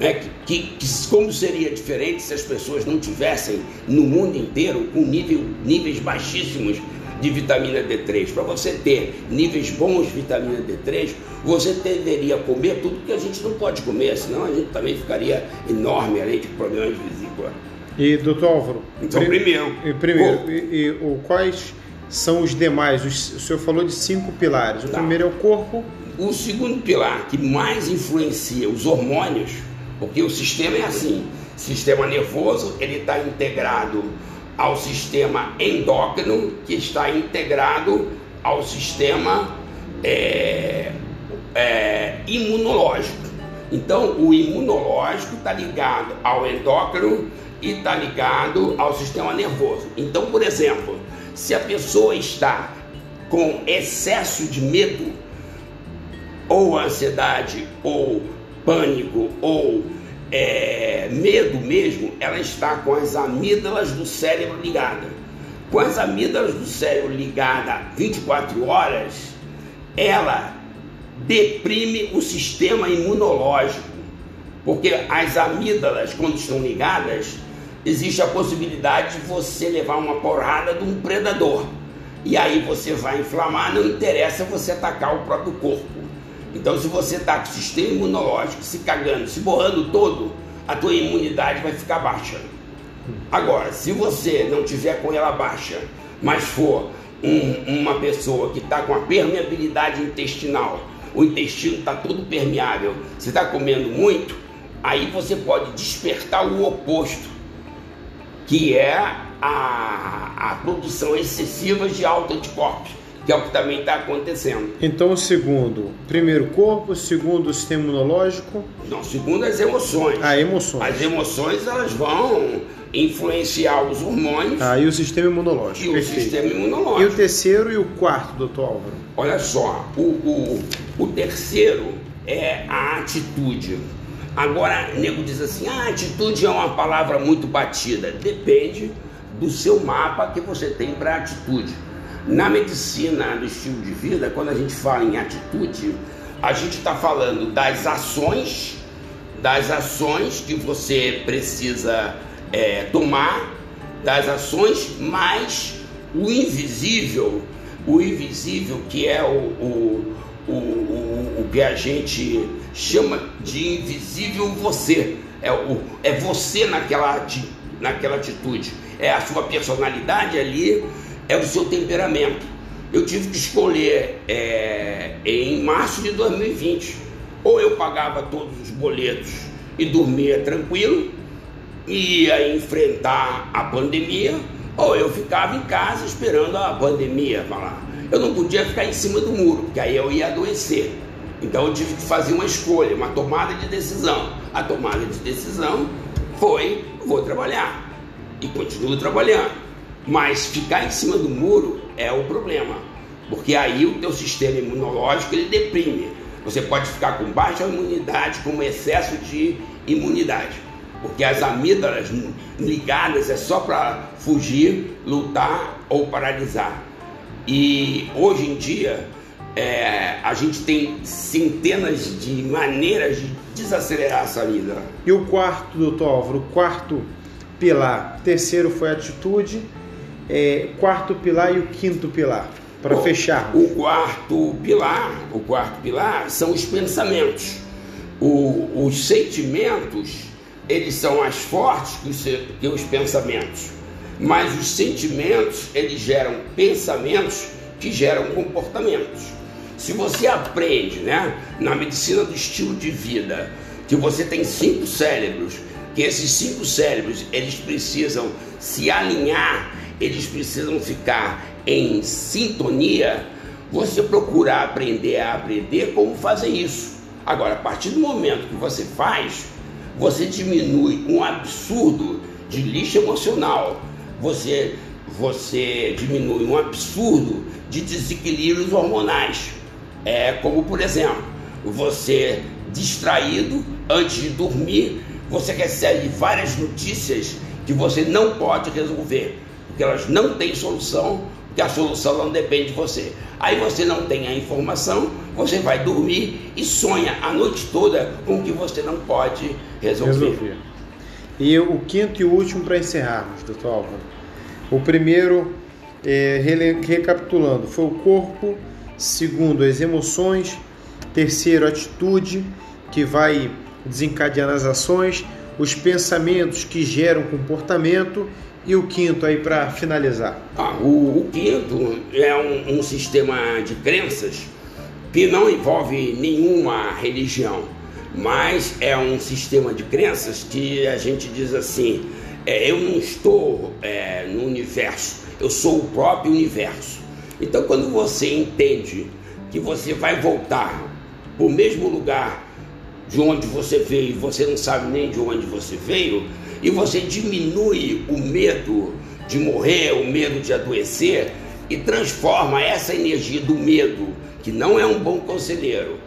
É, que, que, como seria diferente se as pessoas não tivessem no mundo inteiro com nível, níveis baixíssimos de vitamina D3. Para você ter níveis bons de vitamina D3, você deveria comer tudo que a gente não pode comer, senão a gente também ficaria enorme, além de problemas de vesícula. E, doutor Álvaro? Então, primeiro. E, primeiro, e, e, o, quais são os demais? O, o senhor falou de cinco pilares. O tá. primeiro é o corpo. O segundo pilar que mais influencia os hormônios, porque o sistema é assim: sistema nervoso ele está integrado ao sistema endócrino, que está integrado ao sistema é, é, imunológico. Então, o imunológico está ligado ao endócrino e está ligado ao sistema nervoso. Então, por exemplo, se a pessoa está com excesso de medo, ou ansiedade, ou pânico, ou é, medo mesmo, ela está com as amígdalas do cérebro ligadas. Com as amígdalas do cérebro ligadas 24 horas, ela deprime o sistema imunológico, Porque as amígdalas, quando estão ligadas, existe a possibilidade de você levar uma porrada de um predador. E aí você vai inflamar, não interessa você atacar o próprio corpo. Então, se você está com o sistema imunológico se cagando, se borrando todo, a tua imunidade vai ficar baixa. Agora, se você não tiver com ela baixa, mas for um, uma pessoa que está com a permeabilidade intestinal, o intestino está todo permeável, você está comendo muito, aí você pode despertar o oposto, que é a, a produção excessiva de autoanticorpos que é o que também está acontecendo. Então, o segundo, primeiro corpo, segundo o sistema imunológico. Não, segundo as emoções. Ah, emoções. As emoções elas vão influenciar os hormônios. Ah, e o sistema imunológico. E Perfeito. o sistema imunológico. E o terceiro e o quarto, doutor Álvaro? Olha só, o, o, o terceiro é a atitude. Agora, nego diz assim: ah, atitude é uma palavra muito batida. Depende do seu mapa que você tem para atitude. Na medicina do estilo de vida, quando a gente fala em atitude, a gente está falando das ações, das ações que você precisa é, tomar, das ações, mais o invisível, o invisível que é o, o, o, o, o que a gente chama de invisível você, é, o, é você naquela, naquela atitude, é a sua personalidade ali é o seu temperamento. Eu tive que escolher é, em março de 2020. Ou eu pagava todos os boletos e dormia tranquilo, ia enfrentar a pandemia, ou eu ficava em casa esperando a pandemia falar. Eu não podia ficar em cima do muro, porque aí eu ia adoecer. Então eu tive que fazer uma escolha, uma tomada de decisão. A tomada de decisão foi: vou trabalhar. E continuo trabalhando. Mas ficar em cima do muro é o problema, porque aí o teu sistema imunológico ele deprime. Você pode ficar com baixa imunidade, com excesso de imunidade, porque as amígdalas ligadas é só para fugir, lutar ou paralisar. E hoje em dia é, a gente tem centenas de maneiras de desacelerar essa amígdala. E o quarto, doutor Álvaro, o quarto pilar, terceiro foi atitude, é, quarto pilar e o quinto pilar, para fechar. O quarto pilar, o quarto pilar são os pensamentos. O, os sentimentos, eles são mais fortes que os, que os pensamentos. Mas os sentimentos, eles geram pensamentos que geram comportamentos. Se você aprende, né, na medicina do estilo de vida, que você tem cinco cérebros, que esses cinco cérebros, eles precisam se alinhar eles precisam ficar em sintonia, você procurar aprender a aprender como fazer isso. Agora, a partir do momento que você faz, você diminui um absurdo de lixo emocional. Você você diminui um absurdo de desequilíbrios hormonais. É como, por exemplo, você distraído antes de dormir, você recebe várias notícias que você não pode resolver porque elas não têm solução, porque a solução não depende de você. Aí você não tem a informação, você vai dormir e sonha a noite toda com o que você não pode resolver. resolver. E o quinto e último para encerrarmos, doutor Álvaro. O primeiro, é, recapitulando, foi o corpo, segundo, as emoções, terceiro, a atitude, que vai desencadear as ações, os pensamentos que geram comportamento e o quinto aí para finalizar? Ah, o, o, quinto é um, um sistema de crenças que não envolve nenhuma religião, mas é um sistema de crenças que a gente diz assim: é, eu não estou é, no universo, eu sou o próprio universo. Então, quando você entende que você vai voltar para o mesmo lugar de onde você veio, você não sabe nem de onde você veio, e você diminui o medo de morrer, o medo de adoecer e transforma essa energia do medo, que não é um bom conselheiro.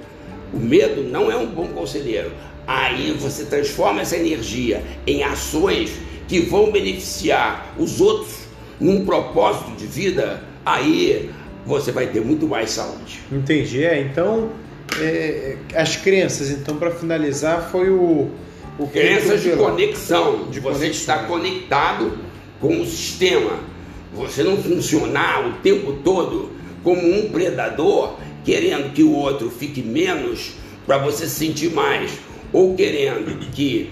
O medo não é um bom conselheiro. Aí você transforma essa energia em ações que vão beneficiar os outros num propósito de vida, aí você vai ter muito mais saúde. Entendi. É, então, é, as crenças, então, para finalizar, foi O crenças de conexão, de você conexão. estar conectado com o sistema. Você não funcionar o tempo todo como um predador, querendo que o outro fique menos para você sentir mais, ou querendo que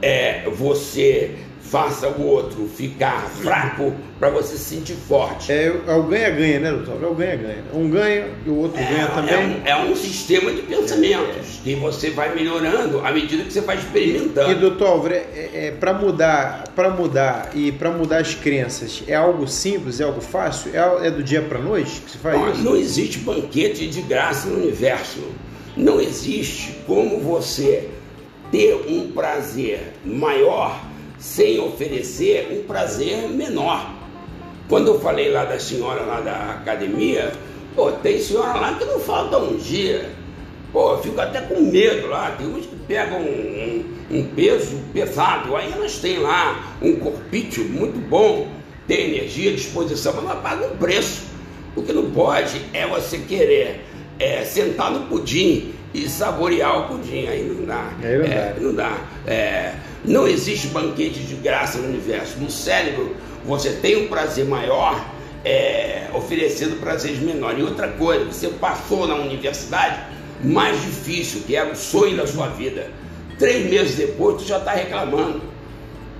é, você faça o outro ficar fraco para você se sentir forte. É, é o ganha-ganha, né, doutor? É o ganha-ganha. Um ganha e o outro é, ganha também. É um, é um, sistema de pensamentos que você vai melhorando à medida que você vai experimentando. E, doutor Álvaro, é, é para mudar, para mudar e para mudar as crenças, é algo simples, é algo fácil? É, é do dia para noite que se faz não, isso? Não existe banquete de graça no universo. Não existe como você ter um prazer maior sem oferecer um prazer menor. Quando eu falei lá da senhora lá da academia, pô, tem senhora lá que não falta um dia. Pô, eu fico até com medo lá. Tem uns que pegam um, um, um peso pesado, aí elas têm lá um corpício muito bom, tem energia, disposição, mas não paga um preço. O que não pode é você querer é, sentar no pudim e saborear o pudim. Aí não dá. Aí não é, dá. Não dá. É, não existe banquete de graça no universo. No cérebro, você tem um prazer maior é, oferecendo prazeres menores. E outra coisa, você passou na universidade mais difícil, que era o sonho da sua vida. Três meses depois, tu já está reclamando.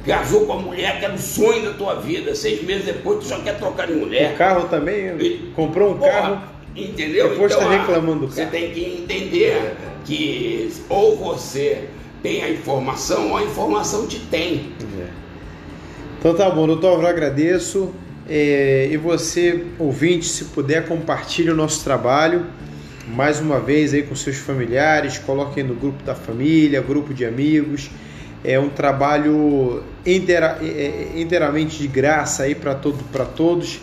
Casou com a mulher que era o sonho da tua vida. Seis meses depois, tu já quer trocar de mulher. O carro também? E, comprou um Porra, carro? Entendeu? Depois está então, reclamando do carro. Você tem que entender que ou você tem a informação ou a informação te tem. É. Então tá bom, doutor, eu agradeço. É, e você, ouvinte, se puder, compartilhe o nosso trabalho mais uma vez aí com seus familiares, coloquem no grupo da família, grupo de amigos. É um trabalho inteira, é, é, inteiramente de graça aí para todo, todos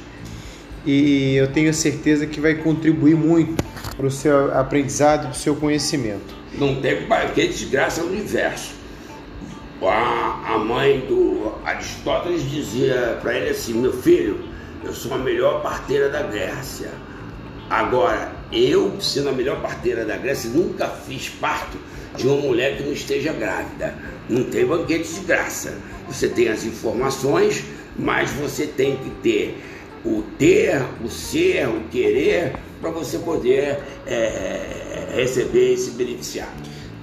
e eu tenho certeza que vai contribuir muito para o seu aprendizado para o seu conhecimento. Não tem que desgraça no universo. A, a mãe do Aristóteles dizia para ele assim: Meu filho, eu sou a melhor parteira da Grécia. Agora, eu, sendo a melhor parteira da Grécia, nunca fiz parto de uma mulher que não esteja grávida. Não tem banquete de graça. Você tem as informações, mas você tem que ter o ter, o ser, o querer, para você poder é, receber esse beneficiário.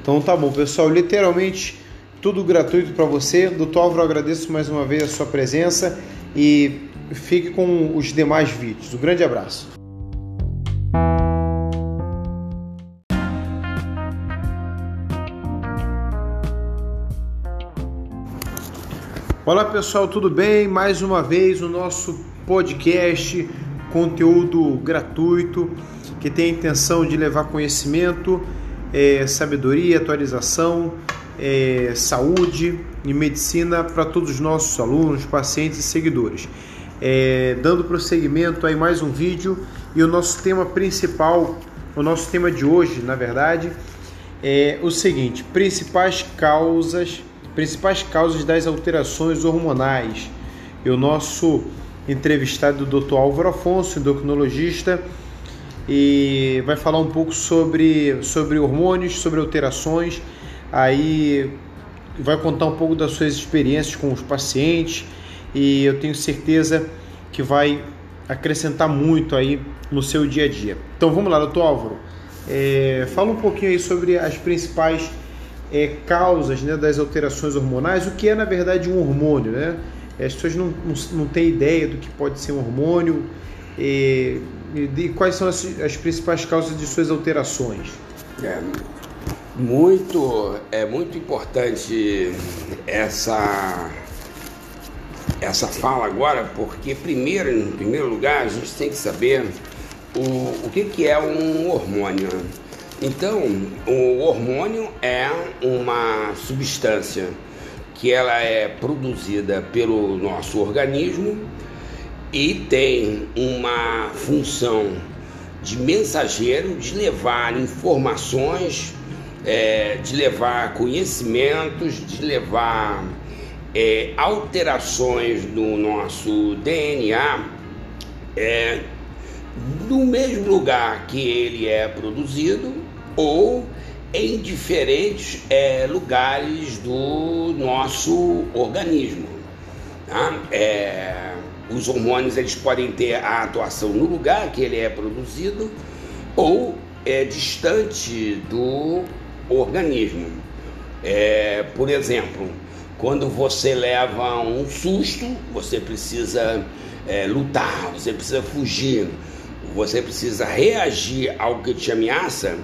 Então tá bom, pessoal. Literalmente tudo gratuito para você. Doutor Álvaro, agradeço mais uma vez a sua presença e fique com os demais vídeos. Um grande abraço. Olá pessoal, tudo bem? Mais uma vez o nosso podcast, conteúdo gratuito que tem a intenção de levar conhecimento, é, sabedoria, atualização, é, saúde e medicina para todos os nossos alunos, pacientes e seguidores. É, dando prosseguimento aí mais um vídeo e o nosso tema principal, o nosso tema de hoje, na verdade, é o seguinte: principais causas principais causas das alterações hormonais. E o nosso entrevistado, o Dr. Álvaro Afonso, endocrinologista, e vai falar um pouco sobre, sobre hormônios, sobre alterações. Aí vai contar um pouco das suas experiências com os pacientes e eu tenho certeza que vai acrescentar muito aí no seu dia a dia. Então vamos lá, doutor Álvaro. É, fala um pouquinho aí sobre as principais é, causas né, das alterações hormonais, o que é na verdade um hormônio. Né? As pessoas não, não, não têm ideia do que pode ser um hormônio e, e quais são as, as, principais causas de suas alterações. É, muito, é muito importante essa, essa fala agora, porque primeiro, em primeiro lugar, a gente tem que saber o, o que, que é um hormônio. Então, o hormônio é uma substância que ela é produzida pelo nosso organismo e tem uma função de mensageiro, de levar informações, é, de levar conhecimentos, de levar é, alterações no nosso DNA é, no mesmo lugar que ele é produzido ou em diferentes é, lugares do nosso organismo. Tá? É, os hormônios eles podem ter a atuação no lugar que ele é produzido ou é distante do organismo. É, por exemplo, quando você leva um susto, você precisa é, lutar, você precisa fugir, você precisa reagir ao que te ameaça,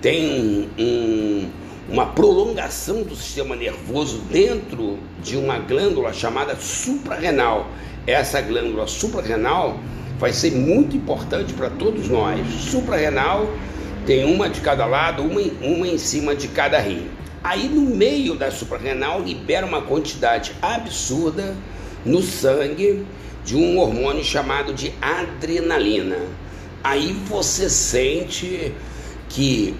tem um, um, uma prolongação do sistema nervoso dentro de uma glândula chamada suprarrenal. Essa glândula suprarrenal vai ser muito importante para todos nós. Suprarrenal tem uma de cada lado, uma, uma em cima de cada rim. Aí no meio da suprarrenal libera uma quantidade absurda no sangue de um hormônio chamado de adrenalina. Aí você sente que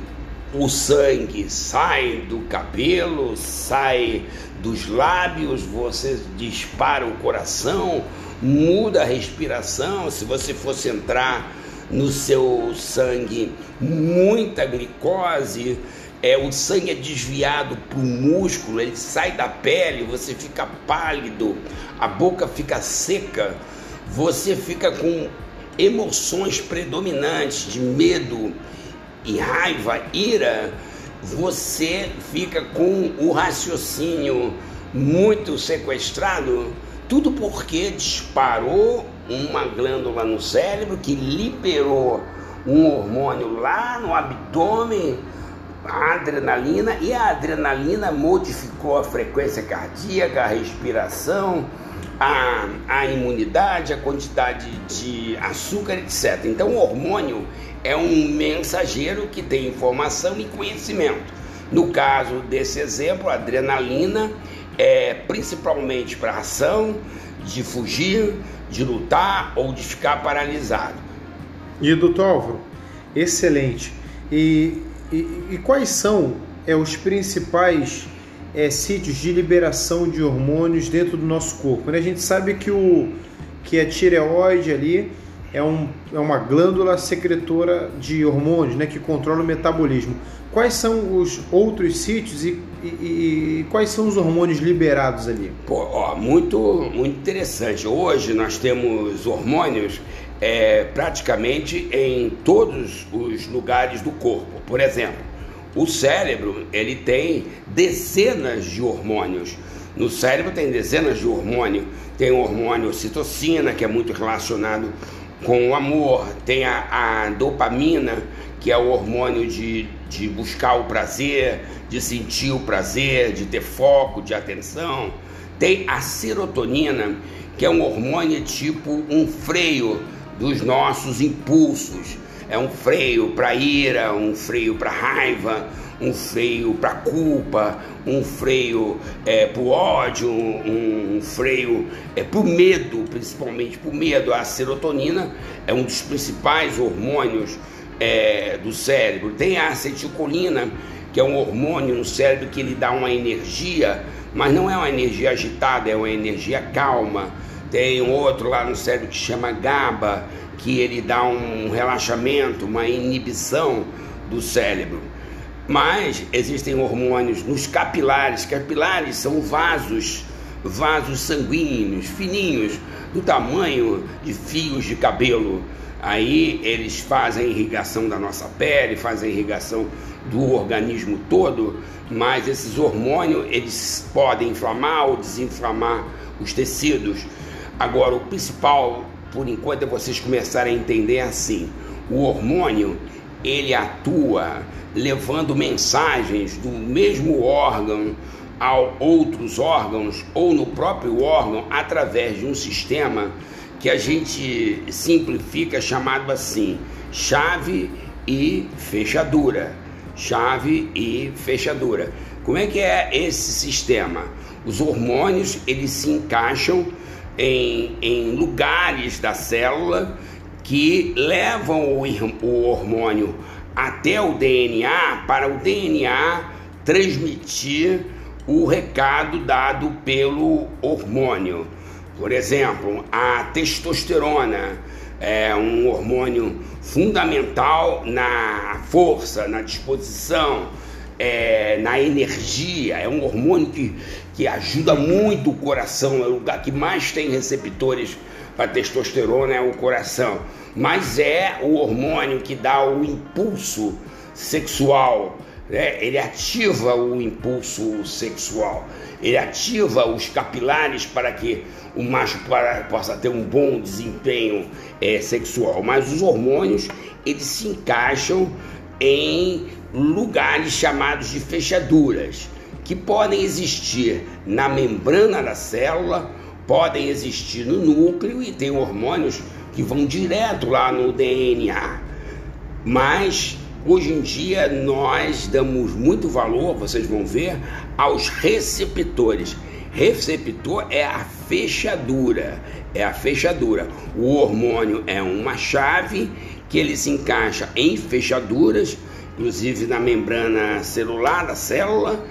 o sangue sai do cabelo, sai dos lábios, você dispara o coração, muda a respiração. Se você fosse entrar no seu sangue muita glicose, é, o sangue é desviado para o músculo, ele sai da pele, você fica pálido, a boca fica seca, você fica com emoções predominantes de medo e raiva, ira, você fica com o raciocínio muito sequestrado, tudo porque disparou uma glândula no cérebro que liberou um hormônio lá no abdômen a adrenalina e a adrenalina modificou a frequência cardíaca, a respiração, a, a imunidade, a quantidade de açúcar, etc. Então, o hormônio é um mensageiro que tem informação e conhecimento. No caso desse exemplo, a adrenalina é principalmente para ação, de fugir, de lutar ou de ficar paralisado. E doutor Álvaro, excelente. E e, e quais são é, os principais é, sítios de liberação de hormônios dentro do nosso corpo? Né? A gente sabe que, o, que a tireoide ali é, um, é uma glândula secretora de hormônios né, que controla o metabolismo. Quais são os outros sítios e, e, e, quais são os hormônios liberados ali? Pô, ó, muito, muito interessante. Hoje nós temos hormônios é, praticamente em todos os lugares do corpo. Por exemplo, o cérebro ele tem dezenas de hormônios. No cérebro tem dezenas de hormônios. Tem o hormônio citocina, que é muito relacionado com o amor. Tem a, a dopamina, que é o hormônio de, de buscar o prazer, de sentir o prazer, de ter foco, de atenção. Tem a serotonina, que é um hormônio tipo um freio dos nossos impulsos. É um freio para ira, um freio para raiva, um freio para culpa, um freio é, para o ódio, um, um freio é, para o medo, principalmente para o medo. A serotonina é um dos principais hormônios é, do cérebro. Tem a acetilcolina, que é um hormônio no cérebro que ele dá uma energia, mas não é uma energia agitada, é uma energia calma. Tem outro lá no cérebro que chama GABA, que ele dá um relaxamento, uma inibição do cérebro. Mas existem hormônios nos capilares. Capilares são vasos, vasos sanguíneos, fininhos, do tamanho de fios de cabelo. Aí eles fazem irrigação da nossa pele, fazem irrigação do organismo todo, mas esses hormônios eles podem inflamar ou desinflamar os tecidos. Agora, o principal, por enquanto, é vocês começarem a entender assim: o hormônio ele atua levando mensagens do mesmo órgão a outros órgãos ou no próprio órgão através de um sistema que a gente simplifica chamado assim chave e fechadura. Chave e fechadura. Como é que é esse sistema? Os hormônios eles se encaixam em, em lugares da célula que levam o, o hormônio até o DNA para o DNA transmitir o recado dado pelo hormônio. Por exemplo, a testosterona é um hormônio fundamental na força, na disposição, é, na energia, é um hormônio que, que ajuda muito o coração, é o lugar que mais tem receptores para testosterona é o coração, mas é o hormônio que dá o impulso sexual, né? ele ativa o impulso sexual, ele ativa os capilares para que o macho para, possa ter um bom desempenho é, sexual. Mas os hormônios eles se encaixam em lugares chamados de fechaduras, que podem existir na membrana da célula, podem existir no núcleo e tem hormônios que vão direto lá no DNA. Mas hoje em dia nós damos muito valor, vocês vão ver, aos receptores. Receptor é a fechadura, é a fechadura. O hormônio é uma chave que ele se encaixa em fechaduras, inclusive na membrana celular da célula,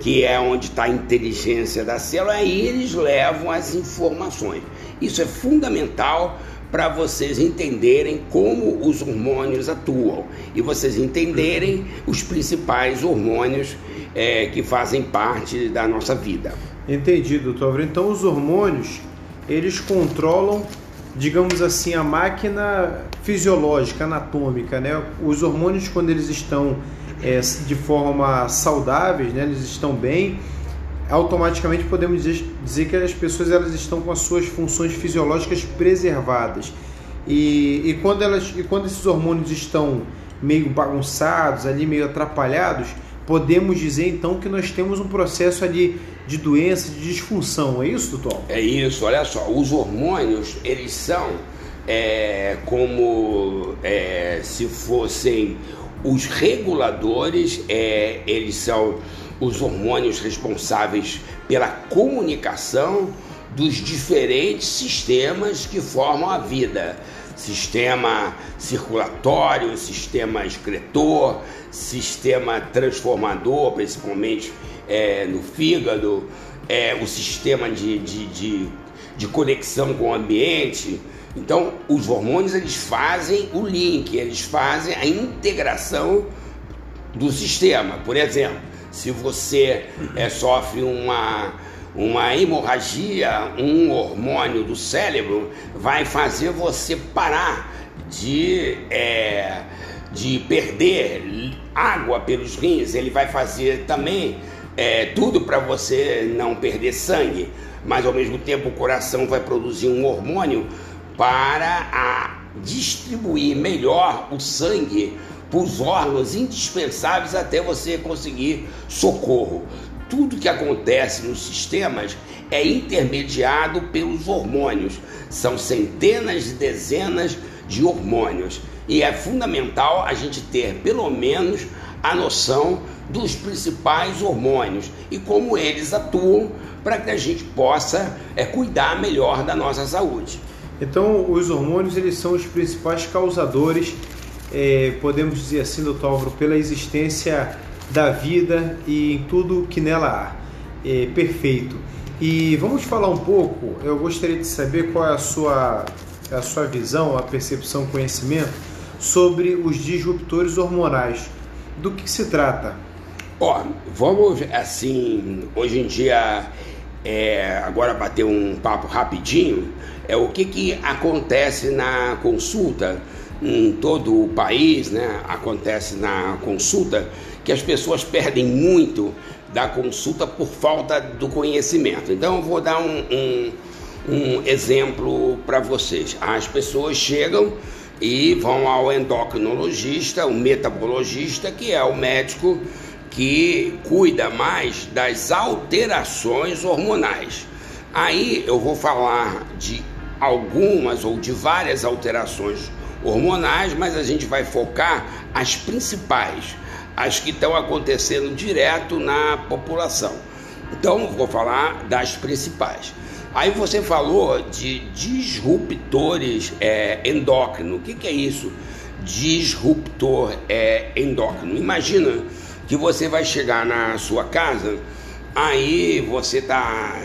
que é onde está a inteligência da célula, aí eles levam as informações. Isso é fundamental para vocês entenderem como os hormônios atuam e vocês entenderem os principais hormônios é, que fazem parte da nossa vida. Entendi, doutor. Então os hormônios eles controlam, digamos assim, a máquina fisiológica, anatômica, né? Os hormônios quando eles estão é, de forma saudáveis, né? Eles estão bem automaticamente podemos dizer, dizer que as pessoas elas estão com as suas funções fisiológicas preservadas. E, e, quando elas, e quando esses hormônios estão meio bagunçados, ali meio atrapalhados, podemos dizer então que nós temos um processo ali de doença, de disfunção, é isso, doutor? É isso, olha só, os hormônios, eles são é, como é, se fossem os reguladores, é, eles são os hormônios responsáveis pela comunicação dos diferentes sistemas que formam a vida. Sistema circulatório, sistema excretor, sistema transformador, principalmente é, no fígado, é, o sistema de, de, de, de conexão com o ambiente. Então, os hormônios eles fazem o link, eles fazem a integração do sistema. Por exemplo, se você é, sofre uma, uma hemorragia, um hormônio do cérebro vai fazer você parar de, é, de perder água pelos rins, ele vai fazer também é, tudo para você não perder sangue, mas ao mesmo tempo o coração vai produzir um hormônio para a distribuir melhor o sangue os órgãos indispensáveis até você conseguir socorro. Tudo que acontece nos sistemas é intermediado pelos hormônios. São centenas e dezenas de hormônios. E é fundamental a gente ter pelo menos a noção dos principais hormônios e como eles atuam para que a gente possa é, cuidar melhor da nossa saúde. Então, os hormônios eles são os principais causadores é, podemos dizer assim, doutor Álvaro, pela existência da vida e em tudo que nela há. É, perfeito. E vamos falar um pouco, eu gostaria de saber qual é a sua, a sua visão, a percepção, conhecimento sobre os disruptores hormonais. Do que, se trata? Ó, vamos assim, hoje em dia, é, agora bater um papo rapidinho, é o que, que acontece na consulta em todo o país, né, acontece na consulta, que as pessoas perdem muito da consulta por falta do conhecimento. Então, eu vou dar um, um, um exemplo para vocês. As pessoas chegam e vão ao endocrinologista, o metabologista, que é o médico que cuida mais das alterações hormonais. Aí eu vou falar de algumas ou de várias alterações hormonais hormonais, mas a gente vai focar as principais, as que estão acontecendo direto na população. Então, vou falar das principais. Aí você falou de disruptores é, endócrinos. O que, que, é isso? Disruptor é, endócrino. Imagina que você vai chegar na sua casa, aí você está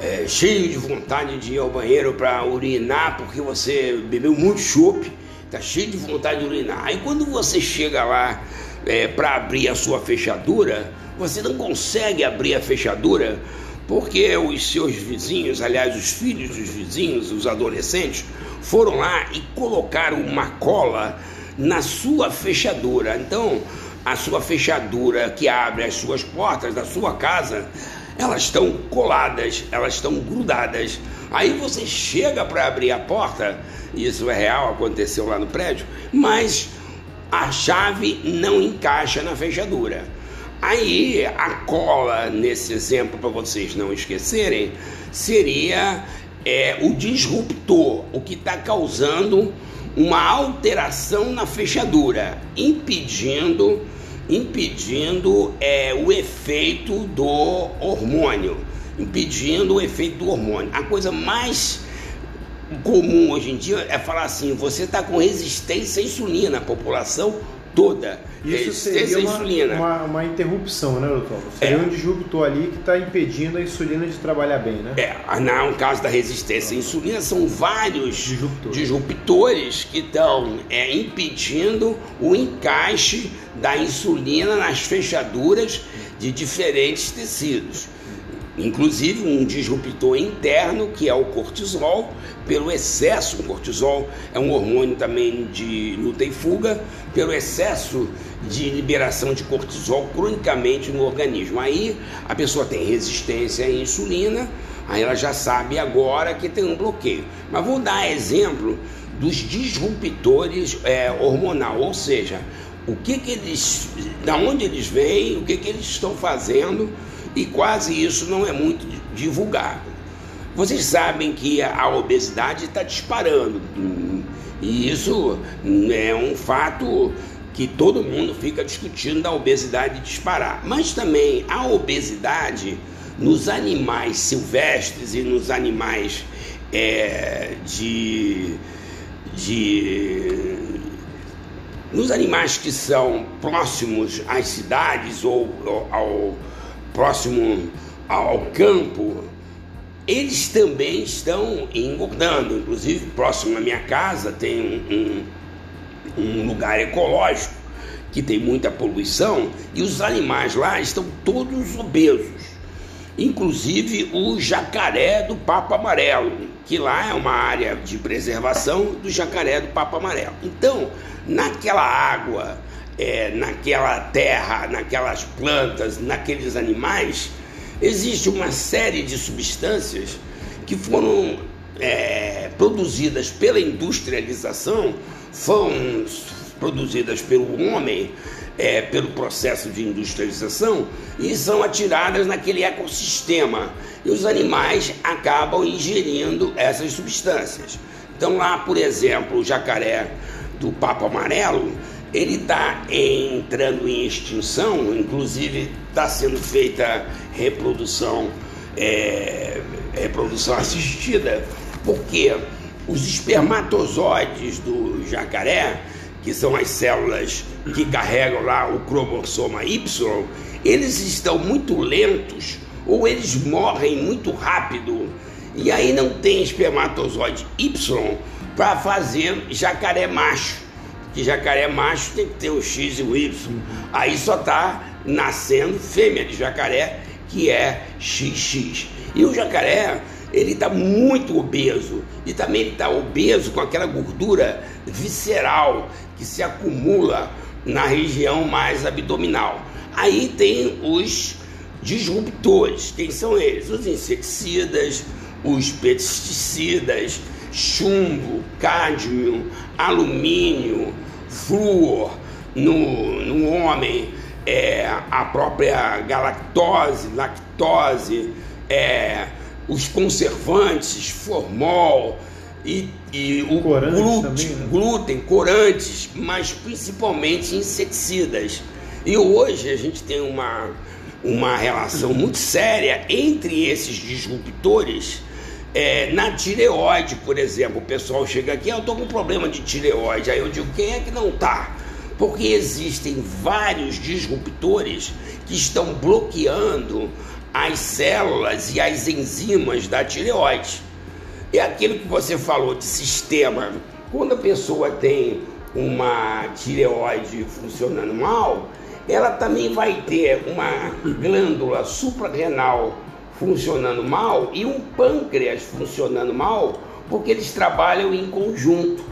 é, cheio de vontade de ir ao banheiro para urinar porque você bebeu muito chope tá cheio de vontade de urinar. Aí quando você chega lá é, para abrir a sua fechadura, você não consegue abrir a fechadura porque os seus vizinhos, aliás, os filhos dos vizinhos, os adolescentes, foram lá e colocaram uma cola na sua fechadura. Então, a sua fechadura que abre as suas portas da sua casa, elas estão coladas, elas estão grudadas. Aí você chega para abrir a porta, isso é real, aconteceu lá no prédio, mas a chave não encaixa na fechadura. Aí a cola, nesse exemplo, para vocês não esquecerem, seria é, o disruptor, o que está causando uma alteração na fechadura, impedindo, impedindo é, o efeito do hormônio, impedindo o efeito do hormônio. A coisa mais comum hoje em dia é falar assim: você está com resistência à insulina, a população toda. Isso seria uma, uma, uma, interrupção, né, doutor? Seria é. um disruptor ali que está impedindo a insulina de trabalhar bem, né? É, no caso da resistência à insulina, são vários disruptores, disruptores que estão é, impedindo o encaixe da insulina nas fechaduras de diferentes tecidos inclusive um disruptor interno que é o cortisol, pelo excesso, o cortisol é um hormônio também de luta e fuga, pelo excesso de liberação de cortisol cronicamente no organismo. Aí a pessoa tem resistência à insulina, aí ela já sabe agora que tem um bloqueio. Mas vou dar exemplo dos disruptores é, hormonal, ou seja, o que, que eles, da onde eles vêm, o que, que eles estão fazendo e quase isso não é muito divulgado. Vocês sabem que a obesidade está disparando e isso é um fato que todo mundo fica discutindo da obesidade disparar. Mas também a obesidade nos animais silvestres e nos animais é, de, de nos animais que são próximos às cidades ou ao próximo ao campo, eles também estão engordando. Inclusive, próximo à minha casa tem um, um, lugar ecológico que tem muita poluição e os animais lá estão todos obesos. Inclusive o jacaré do Papo Amarelo, que lá é uma área de preservação do jacaré do Papo Amarelo. Então, naquela água é, naquela terra, naquelas plantas, naqueles animais, existe uma série de substâncias que foram é, produzidas pela industrialização, foram produzidas pelo homem, é, pelo processo de industrialização, e são atiradas naquele ecossistema. E os animais acabam ingerindo essas substâncias. Então, lá, por exemplo, o jacaré do papo amarelo, ele está entrando em extinção, inclusive está sendo feita reprodução, é, reprodução assistida, porque os espermatozoides do jacaré, que são as células que carregam lá o cromossoma Y, eles estão muito lentos ou eles morrem muito rápido. E aí não tem espermatozoide Y para fazer jacaré macho que jacaré macho tem que ter o X e o Y. Aí só está nascendo fêmea de jacaré, que é XX. E o jacaré, ele está muito obeso. E também está obeso com aquela gordura visceral que se acumula na região mais abdominal. Aí tem os disruptores. Quem são eles? Os inseticidas, os pesticidas, chumbo, cádmio, alumínio, flúor no, no homem, é, a própria galactose, lactose, é, os conservantes, formol e, e o glúten, também, né? glúten, corantes, mas principalmente inseticidas. E hoje a gente tem uma, uma relação muito séria entre esses disruptores é, na tireoide, por exemplo, o pessoal chega aqui, eu estou com problema de tireoide. Aí eu digo, quem é que não está? Porque existem vários disruptores que estão bloqueando as células e as enzimas da tireoide. É aquilo que você falou de sistema. Quando a pessoa tem uma tireoide funcionando mal, ela também vai ter uma glândula suprarrenal funcionando mal e um pâncreas funcionando mal, porque eles trabalham em conjunto.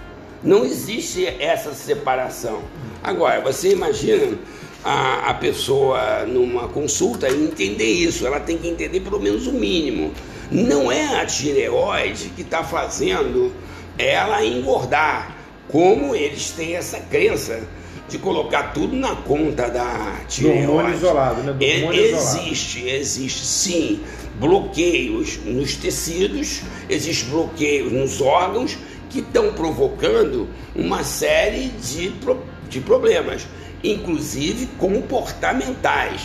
Não existe essa separação. Agora, você imagina a, a pessoa numa consulta entender isso, ela tem que entender pelo menos o mínimo. Não é a tireoide que está fazendo ela engordar, como eles têm essa crença de colocar tudo na conta da tireoide. Do hormônio isolado, né? Do hormônio existe, isolado. existe sim bloqueios nos tecidos, existe bloqueios nos órgãos que estão provocando uma série de, de problemas, inclusive comportamentais,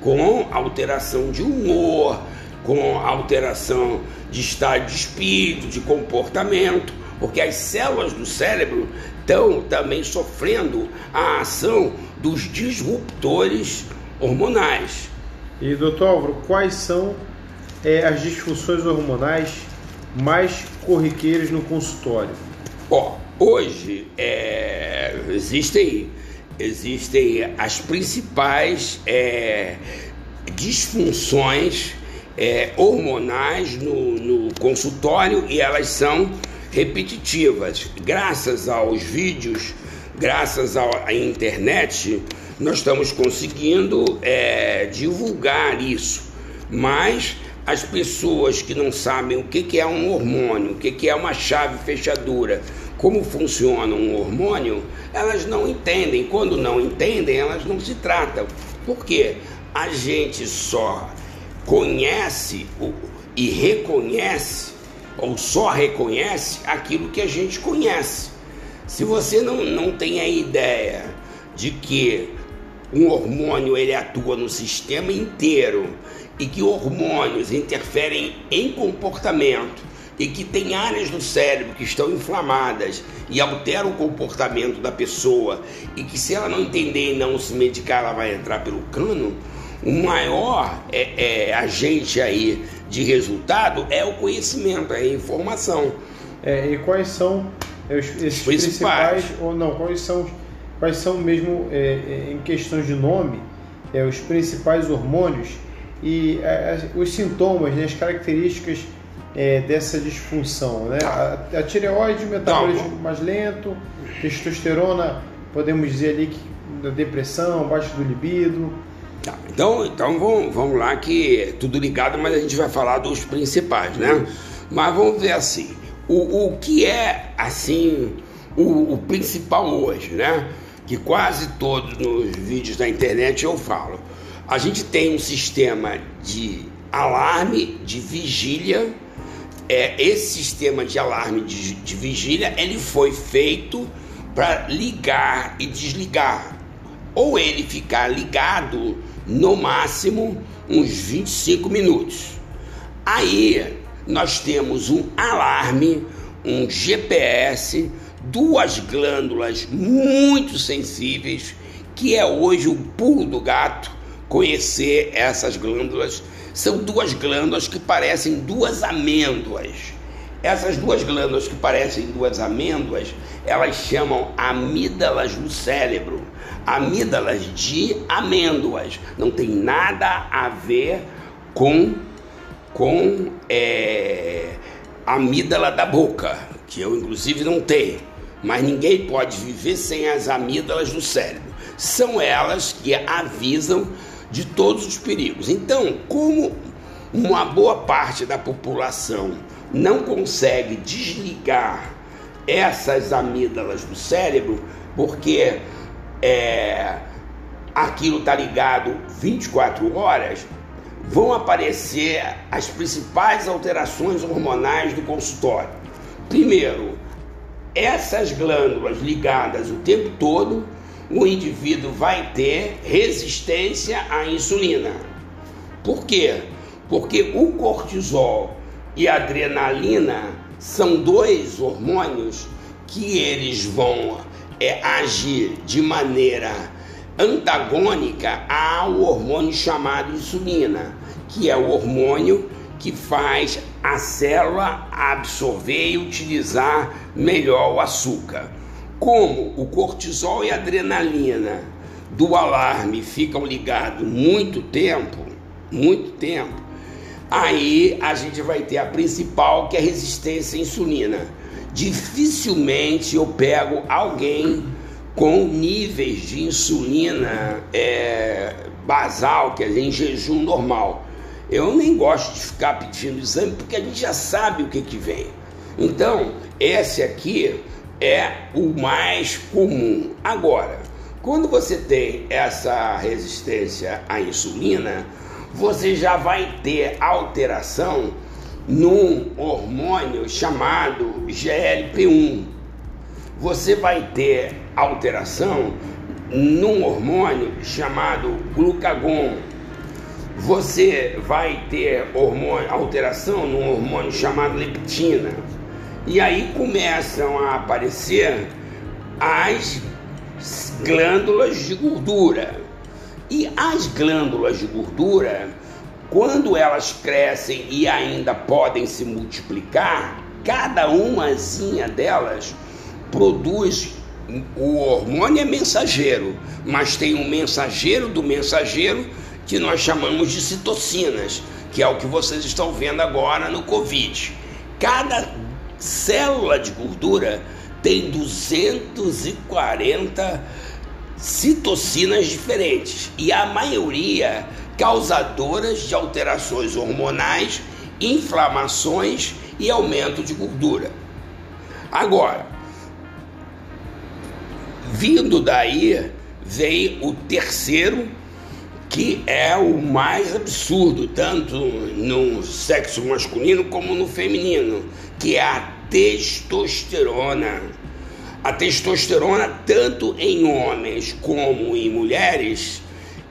com alteração de humor, com alteração de estado de espírito, de comportamento, porque as células do cérebro estão também sofrendo a ação dos disruptores hormonais. E doutor Álvaro, quais são é, as disfunções hormonais mais corriqueiras no consultório? Ó, hoje é, existem, existem as principais é, disfunções é, hormonais no, no consultório e elas são repetitivas. Graças aos vídeos, graças à internet, nós estamos conseguindo é, divulgar isso. Mas as pessoas que não sabem o que, é um hormônio, o que, é uma chave fechadura, como funciona um hormônio, elas não entendem. Quando não entendem, elas não se tratam. Por quê? A gente só conhece e reconhece, ou só reconhece aquilo que a gente conhece. Se você não, não tem a ideia de que um hormônio ele atua no sistema inteiro e que hormônios interferem em comportamento e que tem áreas do cérebro que estão inflamadas e alteram o comportamento da pessoa e que se ela não entender e não se medicar ela vai entrar pelo cano, o maior é, é, agente aí de resultado é o conhecimento, é a informação. É, e quais são esses principais. principais, ou não, quais são, quais são mesmo é, é, em questões de nome, é, os principais hormônios e os sintomas, né, as características é, dessa disfunção. Né? A, a tireoide, metabolismo mais lento, testosterona, podemos dizer ali que da depressão, baixa do libido. Tá, então, então vamos, vamos lá que é tudo ligado, mas a gente vai falar dos principais, né? Mas vamos ver assim, o, o que é assim o, o principal hoje, né? Que quase todos nos vídeos da internet eu falo a gente tem um sistema de alarme, de vigília. É, esse sistema de alarme de, de vigília ele foi feito para ligar e desligar, ou ele ficar ligado no máximo uns 25 minutos. Aí nós temos um alarme, um GPS, duas glândulas muito sensíveis, que é hoje o pulo do gato, conhecer essas glândulas. São duas glândulas que parecem duas amêndoas. Essas duas glândulas que parecem duas amêndoas, elas chamam amígdalas do cérebro. Amígdalas de amêndoas. Não tem nada a ver com, com é, amígdala da boca, que eu inclusive não tenho. Mas ninguém pode viver sem as amígdalas do cérebro. São elas que avisam de todos os perigos. Então, como uma boa parte da população não consegue desligar essas amígdalas do cérebro, porque é, aquilo está ligado 24 horas, vão aparecer as principais alterações hormonais do consultório. Primeiro, essas glândulas ligadas o tempo todo o indivíduo vai ter resistência à insulina. Por quê? Porque o cortisol e a adrenalina são dois hormônios que eles vão é, agir de maneira antagônica ao hormônio chamado insulina, que é o hormônio que faz a célula absorver e utilizar melhor o açúcar. Como o cortisol e a adrenalina do alarme ficam ligados muito tempo, muito tempo, aí a gente vai ter a principal que é a resistência à insulina. Dificilmente eu pego alguém com níveis de insulina é, basal, quer dizer, em jejum normal. Eu nem gosto de ficar pedindo exame porque a gente já sabe o que, que vem. Então, esse aqui é o mais comum. Agora, quando você tem essa resistência à insulina, você já vai ter alteração num hormônio chamado GLP-1. Você vai ter alteração num hormônio chamado glucagon. Você vai ter hormônio, alteração num hormônio chamado leptina. E aí começam a aparecer as glândulas de gordura. E as glândulas de gordura, quando elas crescem e ainda podem se multiplicar, cada umazinha delas produz o hormônio é mensageiro, mas tem um mensageiro do mensageiro que nós chamamos de citocinas, que é o que vocês estão vendo agora no Covid. Cada célula de gordura tem 240 citocinas diferentes e a maioria causadoras de alterações hormonais, inflamações e aumento de gordura. Agora, vindo daí vem o terceiro que é o mais absurdo, tanto no sexo masculino como no feminino, que é a testosterona. A testosterona, tanto em homens como em mulheres,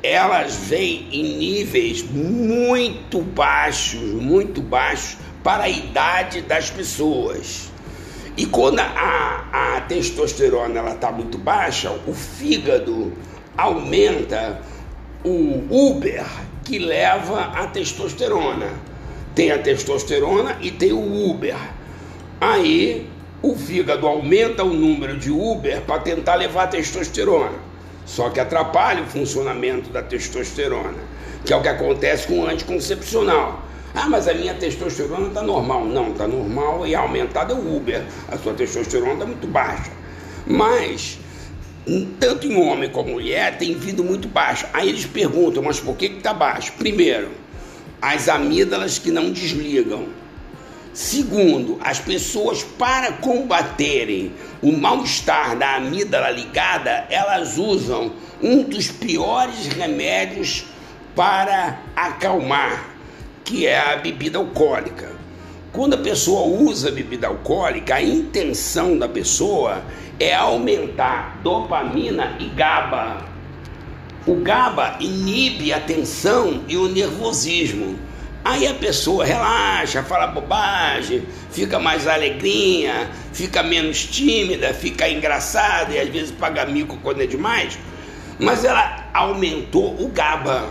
elas vêm em níveis muito baixos, muito baixos para a idade das pessoas. E quando a, a testosterona está muito baixa, o fígado aumenta o Uber que leva a testosterona. Tem a testosterona e tem o Uber. Aí o fígado aumenta o número de Uber para tentar levar a testosterona. Só que atrapalha o funcionamento da testosterona, que é o que acontece com o anticoncepcional. Ah, mas a minha testosterona está normal. Não, está normal e aumentada é o Uber. A sua testosterona está muito baixa. Mas, tanto em homem como mulher, tem vindo muito baixa. Aí eles perguntam, mas por que está baixo? Primeiro, as amígdalas que não desligam. Segundo, as pessoas, para combaterem o mal-estar da amígdala ligada, elas usam um dos piores remédios para acalmar, que é a bebida alcoólica. Quando a pessoa usa bebida alcoólica, a intenção da pessoa é aumentar dopamina e GABA. O GABA inibe a tensão e o nervosismo. Aí a pessoa relaxa, fala bobagem, fica mais alegrinha, fica menos tímida, fica engraçada e às vezes paga mico quando é demais. Mas ela aumentou o GABA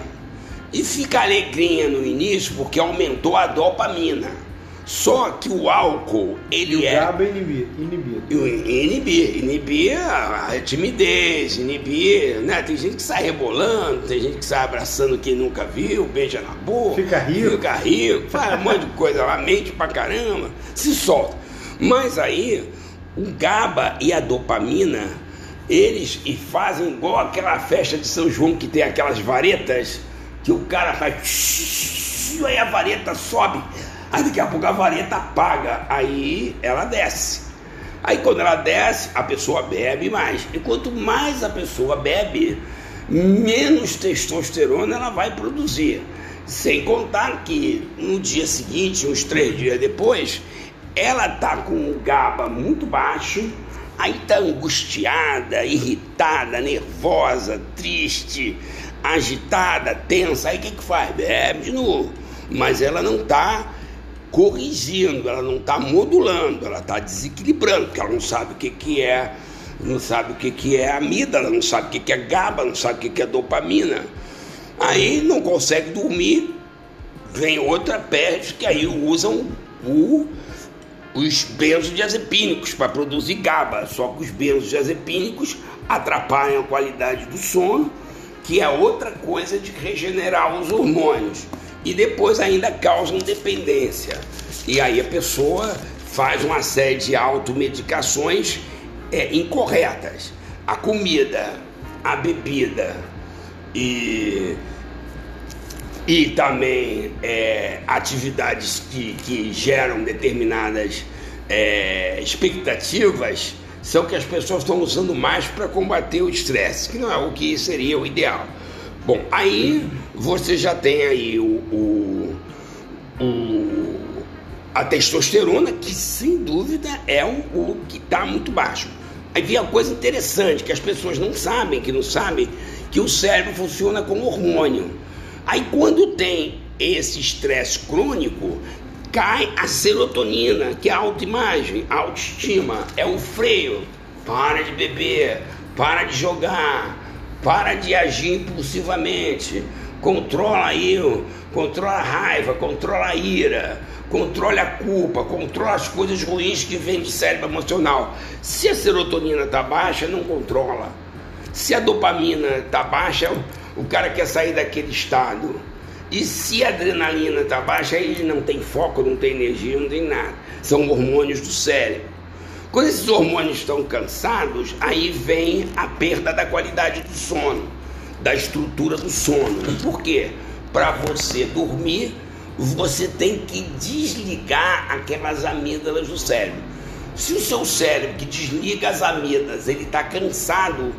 e fica alegrinha no início porque aumentou a dopamina. Só que o álcool, ele e o é. GABA inibir. Inibir. Inibir. Inibir a timidez, inibir. Né? Tem gente que sai rebolando, tem gente que sai abraçando quem nunca viu, beija na boca. Fica rico. Fica rico, faz um monte de coisa lá, mente pra caramba, se solta. Mas aí, o GABA e a dopamina, eles e fazem igual aquela festa de São João que tem aquelas varetas, que o cara faz. Aí a vareta sobe Aí daqui a pouco a vareta apaga, aí ela desce. Aí quando ela desce, a pessoa bebe mais. E quanto mais a pessoa bebe, menos testosterona ela vai produzir. Sem contar que no dia seguinte, uns três dias depois, ela tá com o GABA muito baixo, aí tá angustiada, irritada, nervosa, triste, agitada, tensa. Aí o que, que faz? Bebe de novo. Mas ela não tá corrigindo, ela não está modulando, ela está desequilibrando, porque ela não sabe o que, que é, não sabe o que, que é amígdala, não sabe o que, que é GABA, não sabe o que, que é dopamina. Aí não consegue dormir, vem outra peste que aí usam o, os benzodiazepínicos para produzir GABA, só que os benzodiazepínicos atrapalham a qualidade do sono, que é outra coisa de regenerar os hormônios, e depois ainda causam dependência. E aí a pessoa faz uma série de automedicações é, incorretas. A comida, a bebida e, e também é, atividades que, que geram determinadas é, expectativas são que as pessoas estão usando mais para combater o estresse, que não é o que seria o ideal. Bom, aí você já tem aí o, o, o a testosterona, que sem dúvida é o, o que está muito baixo. Aí vem a coisa interessante, que as pessoas não sabem, que não sabem, que o cérebro funciona como hormônio. Aí quando tem esse estresse crônico, cai a serotonina, que é a autoimagem, a autoestima, é o freio. Para de beber, para de jogar, para de agir impulsivamente, controla aí, controla a raiva, controla a ira, controla a culpa, controla as coisas ruins que vêm do cérebro emocional. Se a serotonina está baixa, não controla. Se a dopamina está baixa, o cara quer sair daquele estado. E se a adrenalina está baixa, ele não tem foco, não tem energia, não tem nada. São hormônios do cérebro. Quando esses hormônios estão cansados, aí vem a perda da qualidade do sono, da estrutura do sono. Por quê? Para você dormir, você tem que desligar aquelas amígdalas do cérebro. Se o seu cérebro que desliga as amígdalas, ele está cansado,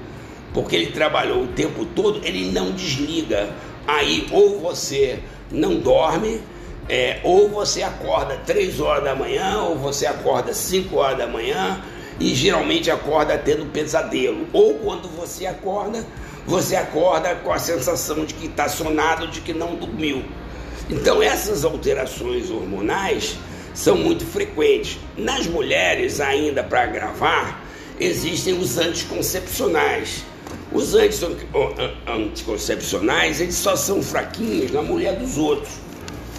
porque ele trabalhou o tempo todo, ele não desliga Aí ou você não dorme, é, ou você acorda 3 horas da manhã, ou você acorda 5 horas da manhã, e geralmente acorda tendo pesadelo. Ou quando você acorda, você acorda com a sensação de que está sonado, de que não dormiu. Então essas alterações hormonais são muito frequentes. Nas mulheres, ainda para gravar, existem os anticoncepcionais os anticoncepcionais, eles só são fraquinhos na mulher dos outros,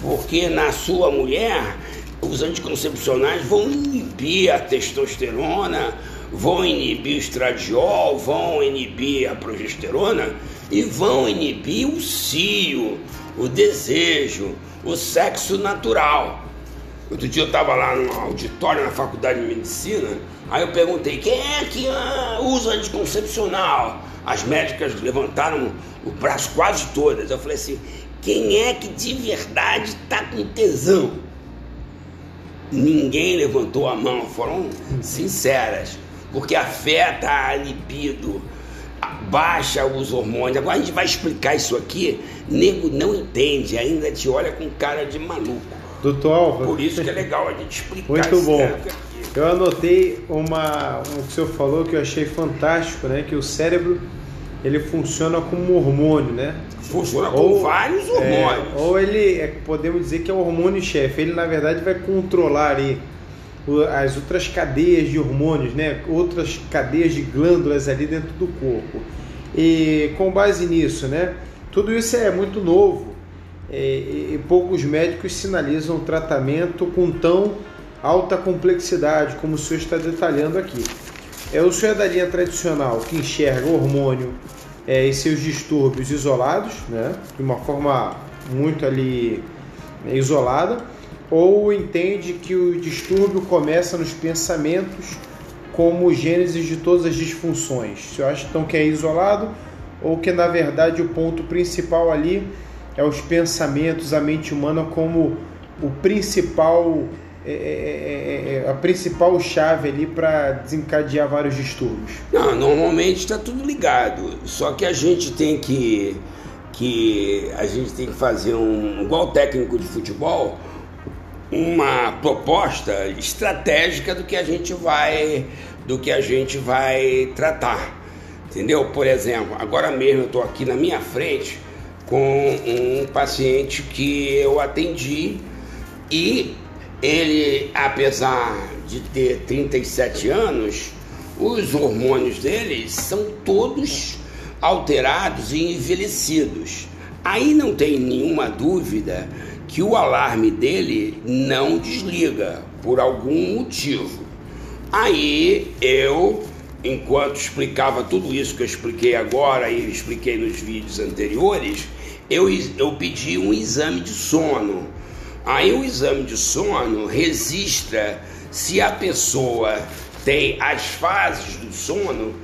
porque na sua mulher, os anticoncepcionais vão inibir a testosterona, vão inibir o estradiol, vão inibir a progesterona e vão inibir o cio, o desejo, o sexo natural. Outro dia eu estava lá no auditório na faculdade de medicina, aí eu perguntei quem é que ah, usa anticoncepcional? As médicas levantaram o braço quase todas. Eu falei assim: quem é que de verdade está com tesão? Ninguém levantou a mão, foram sinceras, porque afeta a libido, baixa os hormônios. Agora a gente vai explicar isso aqui, nego não entende, ainda te olha com cara de maluco. Doutor Alva. Por isso que é legal a gente explicar Muito bom. Eu anotei uma, um que o senhor falou que eu achei fantástico, né? Que o cérebro ele funciona como um hormônio, né? Funciona ou, com vários é, hormônios. É, ou ele, é, podemos dizer que é o hormônio-chefe. Ele, na verdade, vai controlar aí as outras cadeias de hormônios, né? Outras cadeias de glândulas ali dentro do corpo. E com base nisso, né? Tudo isso é muito novo é, e poucos médicos sinalizam o tratamento com tão alta complexidade como o senhor está detalhando aqui. É o senhor é da linha tradicional que enxerga o hormônio é, e seus distúrbios isolados, né, de uma forma muito ali é, isolada, ou entende que o distúrbio começa nos pensamentos como gênesis de todas as disfunções. O senhor acha então que é isolado ou que na verdade o ponto principal ali é os pensamentos, a mente humana como o principal é é, é, é, é, a principal chave ali para desencadear vários distúrbios? Não, normalmente está tudo ligado. Só que a gente tem que, que a gente tem que fazer um igual técnico de futebol, uma proposta estratégica do que a gente vai do que a gente vai tratar. Entendeu? Por exemplo, agora mesmo eu estou aqui na minha frente com um paciente que eu atendi e ele, apesar de ter 37 anos, os hormônios dele são todos alterados e envelhecidos. Aí não tem nenhuma dúvida que o alarme dele não desliga. por algum motivo. Aí eu, enquanto explicava tudo isso que eu expliquei agora e expliquei nos vídeos anteriores, eu, eu pedi um exame de sono. Aí o exame de sono registra se a pessoa tem as fases do sono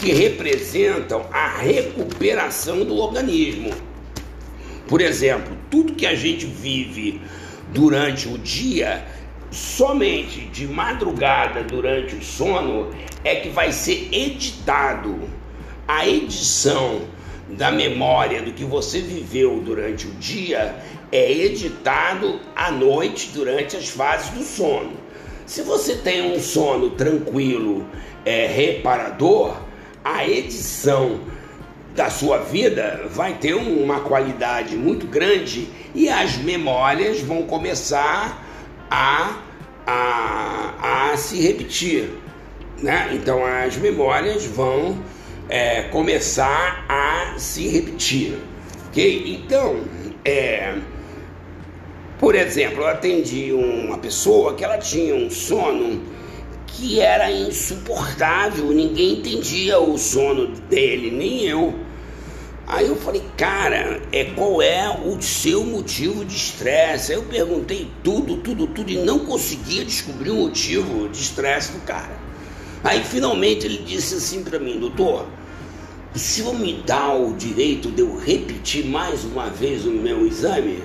que representam a recuperação do organismo. Por exemplo, tudo que a gente vive durante o dia, somente de madrugada durante o sono é que vai ser editado. A edição da memória do que você viveu durante o dia é editado à noite durante as fases do sono. Se você tem um sono tranquilo, é, reparador, a edição da sua vida vai ter uma qualidade muito grande e as memórias vão começar a, a, a se repetir. Né? Então as memórias vão é, começar a se repetir. Ok? Então, é, por exemplo, eu atendi uma pessoa que ela tinha um sono que era insuportável, ninguém entendia o sono dele, nem eu. Aí eu falei, cara, é, qual é o seu motivo de estresse? Aí eu perguntei tudo, tudo, tudo e não conseguia descobrir o motivo de estresse do cara. Aí finalmente ele disse assim para mim, doutor, o senhor me dá o direito de eu repetir mais uma vez o meu exame?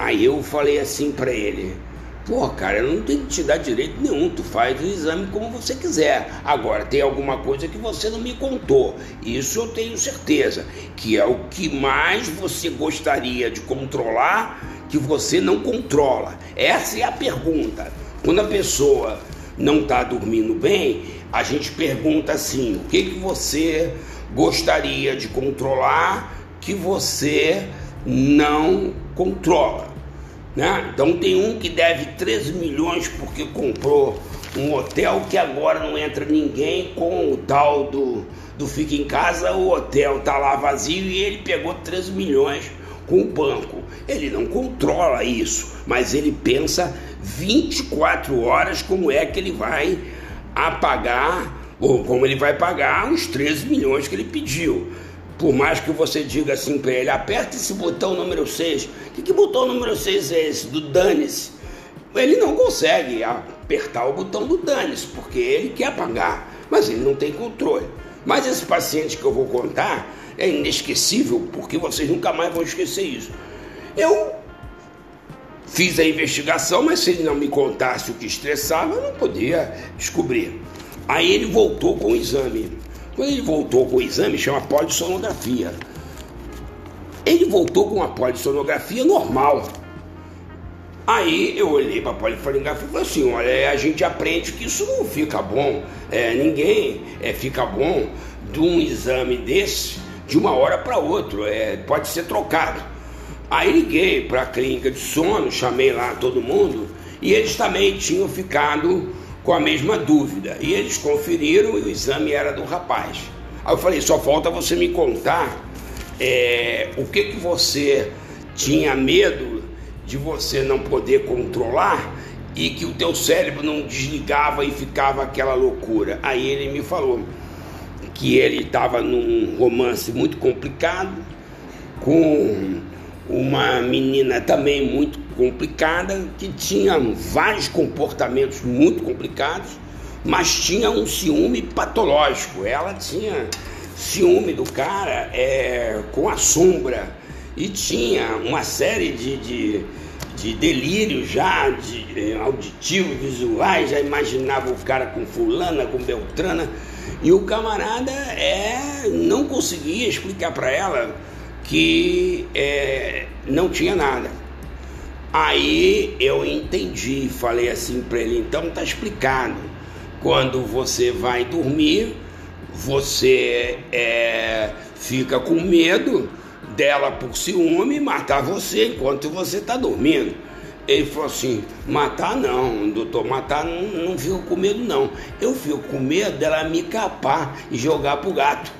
Aí eu falei assim para ele, Pô, cara, eu não tenho que te dar direito nenhum, tu faz o exame como você quiser. Agora, tem alguma coisa que você não me contou. Isso eu tenho certeza, que é o que mais você gostaria de controlar, que você não controla. Essa é a pergunta. Quando a pessoa não está dormindo bem, a gente pergunta assim: o que, que você gostaria de controlar que você não controla? Né? Então tem um que deve 13 milhões porque comprou um hotel que agora não entra ninguém com o tal do, do Fica em Casa, o hotel tá lá vazio e ele pegou 13 milhões com o banco. Ele não controla isso, mas ele pensa 24 horas como é que ele vai apagar ou como ele vai pagar os 13 milhões que ele pediu. Por mais que você diga assim para ele, aperta esse botão número 6. O que, que botão número 6 é esse? Do dane-se. Ele não consegue apertar o botão do dane-se, porque ele quer pagar, mas ele não tem controle. Mas esse paciente que eu vou contar é inesquecível, porque vocês nunca mais vão esquecer isso. Eu fiz a investigação, mas se ele não me contasse o que estressava, eu não podia descobrir. Aí ele voltou com o exame. Quando ele voltou com o exame, chama polissonografia. Ele voltou com uma polissonografia normal. Aí eu olhei para a polissonografia e falei assim: olha, a gente aprende que isso não fica bom. É, ninguém é, fica bom de um exame desse de uma hora para outra. É, pode ser trocado. Aí liguei para a clínica de sono, chamei lá todo mundo e eles também tinham ficado com a mesma dúvida. E eles conferiram e o exame era do rapaz. Aí eu falei, só falta você me contar é, o que, que você tinha medo de você não poder controlar e que o teu cérebro não desligava e ficava aquela loucura. Aí ele me falou que ele estava num romance muito complicado com uma menina também muito complicada, que tinha vários comportamentos muito complicados, mas tinha um ciúme patológico. Ela tinha ciúme do cara é, com a sombra e tinha uma série de, de, de delírios já, de, de auditivos, visuais, já imaginava o cara com fulana, com beltrana, e o camarada é, não conseguia explicar para ela que é, não tinha nada. Aí eu entendi, falei assim para ele: então tá explicado. Quando você vai dormir, você é, fica com medo dela por ciúme matar você enquanto você está dormindo. Ele falou assim: matar não, doutor, matar não, não fico com medo não. Eu fico com medo dela me capar e jogar pro gato.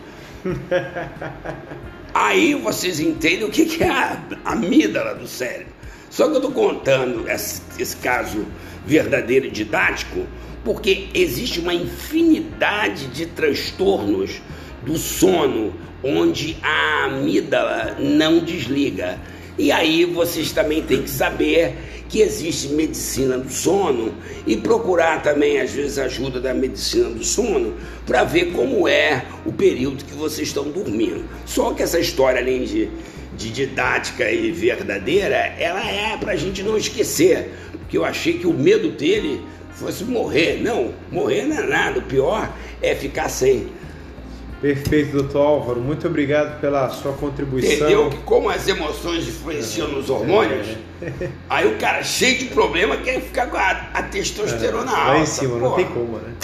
Aí vocês entendem o que é a amígdala do cérebro. Só que eu estou contando esse, esse, caso verdadeiro e didático, porque existe uma infinidade de transtornos do sono onde a amígdala não desliga. E aí vocês também têm que saber que existe medicina do sono e procurar também, às vezes, ajuda da medicina do sono para ver como é o período que vocês estão dormindo. Só que essa história, além de, de didática e verdadeira, ela é para a gente não esquecer, porque eu achei que o medo dele fosse morrer. Não, morrer não é nada, o pior é ficar sem. Perfeito, doutor Álvaro. Muito obrigado pela sua contribuição. Entendeu que como as emoções influenciam nos hormônios, é. aí o cara cheio de problema quer ficar com a, a testosterona é. alta. Lá em cima, porra. não tem como, né?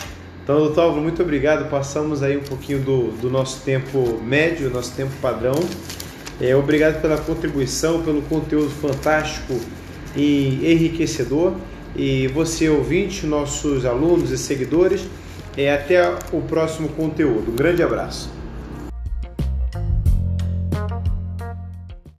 Então, doutor Álvaro, muito obrigado. Passamos aí um pouquinho do, do nosso tempo médio, nosso tempo padrão. É, obrigado pela contribuição, pelo conteúdo fantástico e enriquecedor. E você, ouvinte, nossos alunos e seguidores, é, até o próximo conteúdo. Um grande abraço.